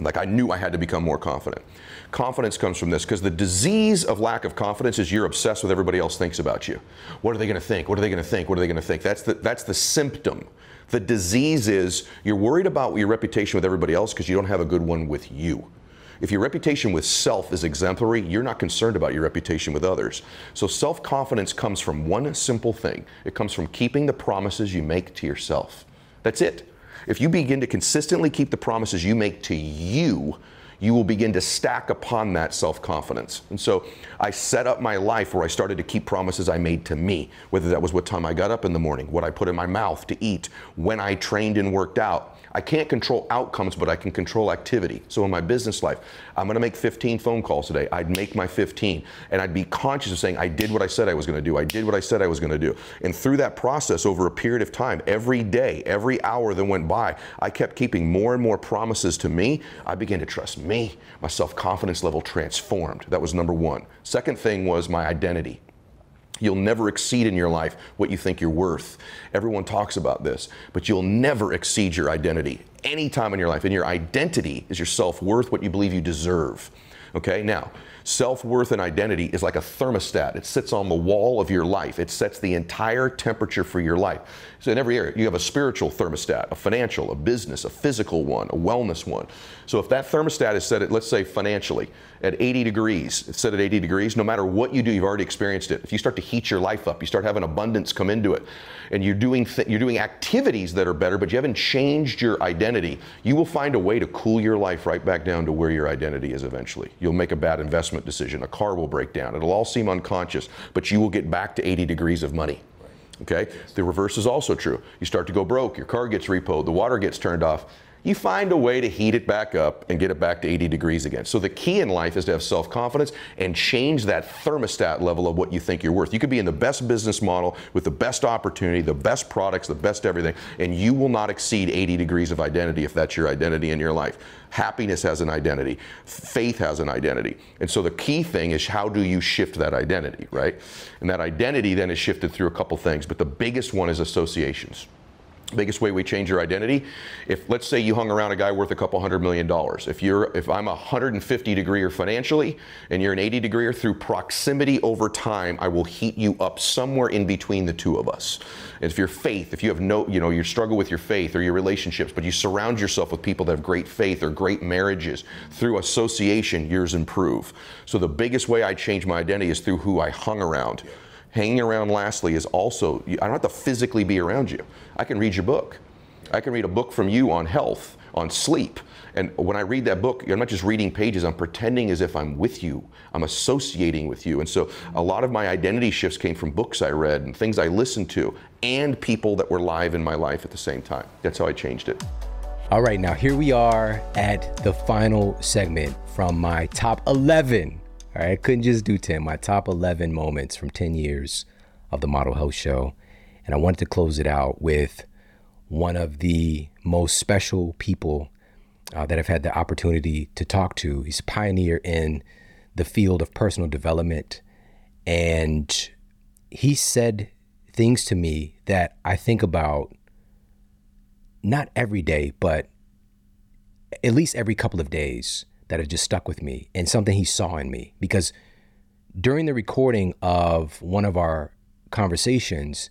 Like I knew I had to become more confident. Confidence comes from this because the disease of lack of confidence is you're obsessed with everybody else thinks about you. What are they going to think? What are they going to think? What are they going to think? That's the that's the symptom. The disease is you're worried about your reputation with everybody else because you don't have a good one with you. If your reputation with self is exemplary, you're not concerned about your reputation with others. So self confidence comes from one simple thing it comes from keeping the promises you make to yourself. That's it. If you begin to consistently keep the promises you make to you, you will begin to stack upon that self confidence. And so I set up my life where I started to keep promises I made to me, whether that was what time I got up in the morning, what I put in my mouth to eat, when I trained and worked out. I can't control outcomes, but I can control activity. So in my business life, I'm going to make 15 phone calls today. I'd make my 15, and I'd be conscious of saying, I did what I said I was going to do. I did what I said I was going to do. And through that process, over a period of time, every day, every hour that went by, I kept keeping more and more promises to me. I began to trust me. My self confidence level transformed. That was number one. Second thing was my identity. You'll never exceed in your life what you think you're worth. Everyone talks about this, but you'll never exceed your identity any time in your life. And your identity is your self worth, what you believe you deserve. Okay, now, self worth and identity is like a thermostat. It sits on the wall of your life, it sets the entire temperature for your life. So, in every area, you have a spiritual thermostat, a financial, a business, a physical one, a wellness one. So, if that thermostat is set at, let's say, financially, at 80 degrees, it's set at 80 degrees, no matter what you do, you've already experienced it. If you start to heat your life up, you start having abundance come into it, and you're doing, you're doing activities that are better, but you haven't changed your identity, you will find a way to cool your life right back down to where your identity is eventually. You'll make a bad investment decision, a car will break down, it'll all seem unconscious, but you will get back to 80 degrees of money. Okay? The reverse is also true. You start to go broke, your car gets repoed, the water gets turned off. You find a way to heat it back up and get it back to 80 degrees again. So the key in life is to have self-confidence and change that thermostat level of what you think you're worth. You could be in the best business model with the best opportunity, the best products, the best everything, and you will not exceed 80 degrees of identity if that's your identity in your life. Happiness has an identity. Faith has an identity. And so the key thing is how do you shift that identity, right? And that identity then is shifted through a couple things, but the biggest one is associations biggest way we change your identity. If let's say you hung around a guy worth a couple hundred million dollars. If you're if i'm a 150 degree or financially and you're an 80 degree or through proximity over time i will heat you up somewhere in between the two of us. If your faith if you have no you know you struggle with your faith or your relationships but you surround yourself with people that have great faith or great marriages through association yours improve. So the biggest way i change my identity is through who i hung around Hanging around Lastly is also, I don't have to physically be around you. I can read your book. I can read a book from you on health, on sleep. And when I read that book, I'm not just reading pages, I'm pretending as if I'm with you. I'm associating with you. And so a lot of my identity shifts came from books I read and things I listened to and people that were live in my life at the same time. That's how I changed it. All right, now here we are at the final segment from my top 11. All right, I couldn't just do 10, my top 11 moments from 10 years of the Model Health Show. And I wanted to close it out with one of the most special people uh, that I've had the opportunity to talk to. He's a pioneer in the field of personal development. And he said things to me that I think about not every day, but at least every couple of days that have just stuck with me and something he saw in me. Because during the recording of one of our conversations,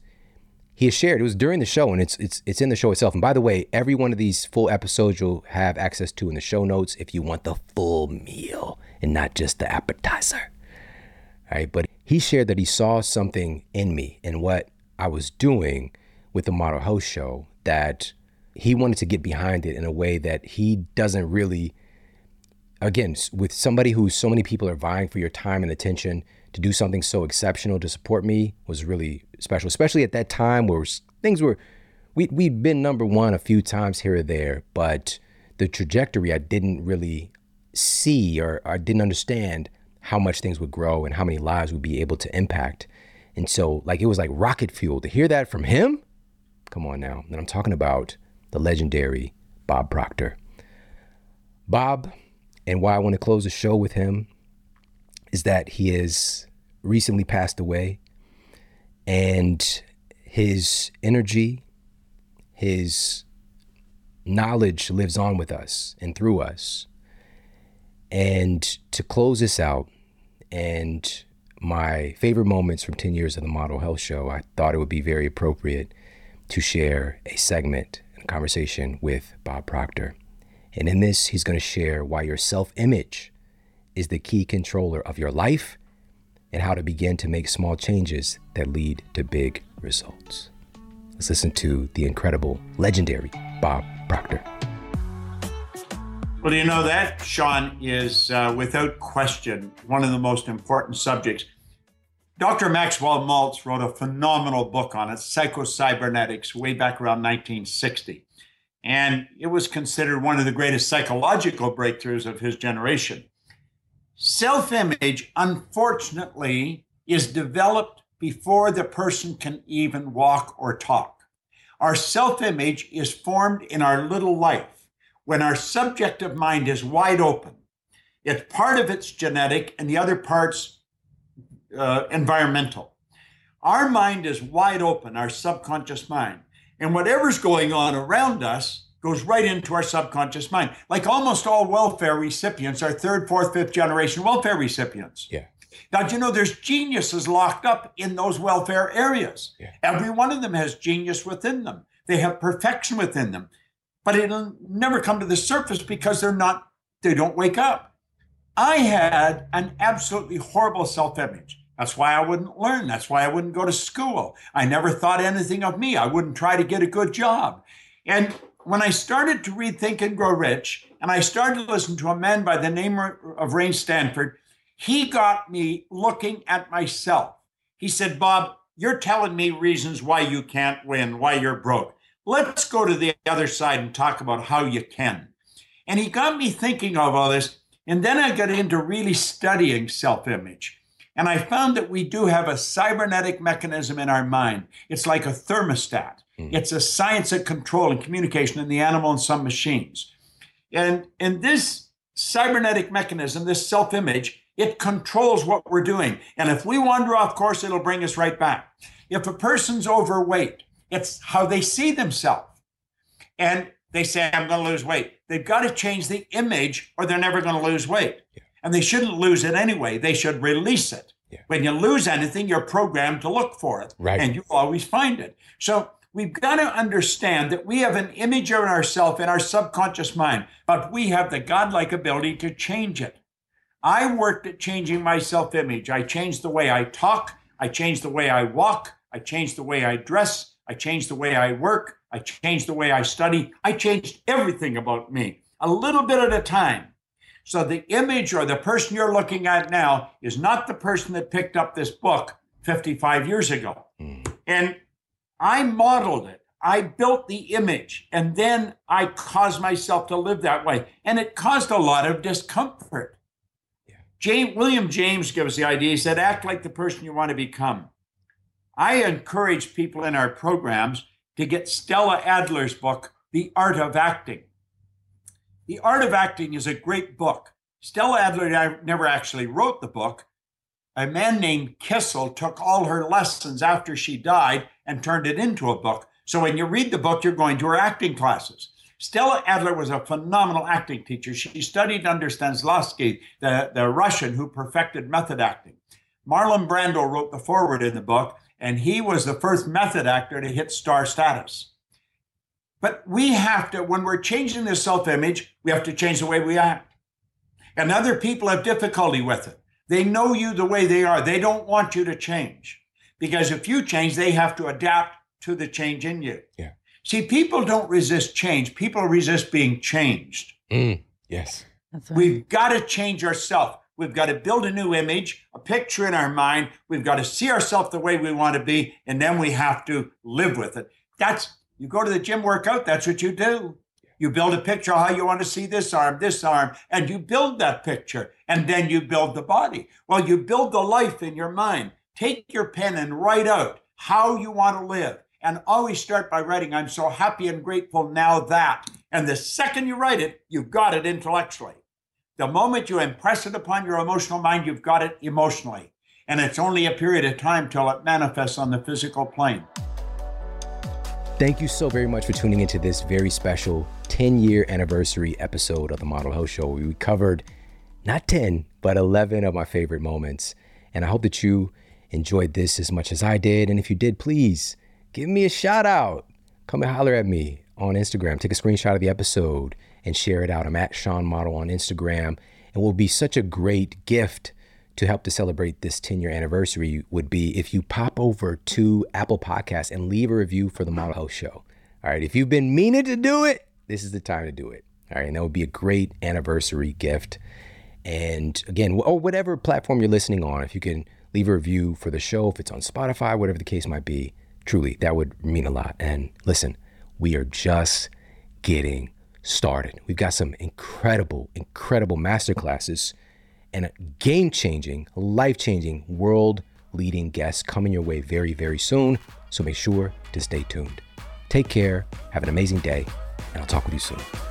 he has shared it was during the show and it's it's it's in the show itself. And by the way, every one of these full episodes you'll have access to in the show notes if you want the full meal and not just the appetizer. All right, but he shared that he saw something in me and what I was doing with the Model Health Show that he wanted to get behind it in a way that he doesn't really again with somebody who so many people are vying for your time and attention to do something so exceptional to support me was really special especially at that time where things were we, we'd been number one a few times here or there but the trajectory i didn't really see or i didn't understand how much things would grow and how many lives we'd be able to impact and so like it was like rocket fuel to hear that from him come on now and i'm talking about the legendary Bob Proctor. Bob, and why I want to close the show with him is that he has recently passed away and his energy, his knowledge lives on with us and through us. And to close this out, and my favorite moments from 10 years of the Model Health Show, I thought it would be very appropriate to share a segment and conversation with Bob Proctor. And in this, he's going to share why your self image is the key controller of your life and how to begin to make small changes that lead to big results. Let's listen to the incredible, legendary Bob Proctor. Well, do you know that, Shawn, is uh, without question one of the most important subjects. Dr. Maxwell Maltz wrote a phenomenal book on it, Psychocybernetics, way back around 1960. And it was considered one of the greatest psychological breakthroughs of his generation. Self image, unfortunately, is developed before the person can even walk or talk. Our self image is formed in our little life when our subjective mind is wide open. It's part of it's genetic and the other part's uh, environmental. Our mind is wide open, our subconscious mind. And whatever's going on around us goes right into our subconscious mind. Like almost all welfare recipients are third, fourth, fifth generation welfare recipients. Yeah. Now, do you know there's geniuses locked up in those welfare areas? Yeah. Every one of them has genius within them. They have perfection within them. But it'll never come to the surface because they're not, they don't wake up. I had an absolutely horrible self image. That's why I wouldn't learn. That's why I wouldn't go to school. I never thought anything of me. I wouldn't try to get a good job. And when I started to read Think and Grow Rich, and I started to listen to a man by the name of Ray Stanford, he got me looking at myself. He said, Bob, you're telling me reasons why you can't win, why you're broke. Let's go to the other side and talk about how you can. And he got me thinking of all this. And then I got into really studying self image. And I found that we do have a cybernetic mechanism in our mind. It's like a thermostat. Mm. It's a science of control and communication in the animal and some machines. And in this cybernetic mechanism, this self image, it controls what we're doing. And if we wander off course, it'll bring us right back. If a person's overweight, it's how they see themselves. And they say, I'm going to lose weight. They've got to change the image or they're never going to lose weight. And they shouldn't lose it anyway. They should release it. Yeah. When you lose anything, you're programmed to look for it, right. and you always find it. So we've got to understand that we have an image of ourselves in our subconscious mind, but we have the godlike ability to change it. I worked at changing my self image. I changed the way I talk, I changed the way I walk. I changed the way I dress. I changed the way I work. I changed the way I study. I changed everything about me, a little bit at a time. So the image or the person you're looking at now is not the person that picked up this book 55 years ago. Hmm. And I modeled it. I built the image and then I caused myself to live that way. And it caused a lot of discomfort. James, William James gives the idea. He said, act like the person you want to become. I encourage people in our programs to get Stella Adler's book, The Art of Acting. The Art of Acting is a great book. Stella Adler never actually wrote the book. A man named Kissel took all her lessons after she died and turned it into a book. So when you read the book, you're going to her acting classes. Stella Adler was a phenomenal acting teacher. She studied under Stanislavski, the, the Russian who perfected method acting. Marlon Brando wrote the foreword in the book, and he was the first method actor to hit star status. But we have to, when we're changing the self image, we have to change the way we act. And other people have difficulty with it. They know you the way they are. They don't want you to change because if you change, they have to adapt to the change in you. Yeah. See, people don't resist change. People resist being changed. Mm, yes. We've got to change ourselves. We've got to build a new image, a picture in our mind. We've got to see ourselves the way we want to be, and then we have to live with it. That's you go to the gym workout, that's what you do. You build a picture how you want to see this arm, this arm, and you build that picture, and then you build the body. Well, you build the life in your mind. Take your pen and write out how you want to live. And always start by writing, I'm so happy and grateful now that. And the second you write it, you've got it intellectually. The moment you impress it upon your emotional mind, you've got it emotionally. And it's only a period of time till it manifests on the physical plane. Thank you so very much for tuning into this very special 10 year anniversary episode of the Model Health Show. We covered not 10, but 11 of my favorite moments. And I hope that you enjoyed this as much as I did. And if you did, please give me a shout out. Come and holler at me on Instagram. Take a screenshot of the episode and share it out. I'm at Shawn Model on Instagram. And will be such a great gift to help to celebrate this 10 year anniversary would be if you pop over to Apple Podcasts and leave a review for the Model Health Show. All right. If you've been meaning to do it, this is the time to do it. All right. And that would be a great anniversary gift. And again, or oh, whatever platform you're listening on, if you can leave a review for the show, if it's on Spotify, whatever the case might be, truly, that would mean a lot. And listen, we are just getting started. We've got some incredible, incredible masterclasses and a game changing, life changing, world leading guest coming your way very, very soon. So make sure to stay tuned. Take care, have an amazing day, and I'll talk with you soon.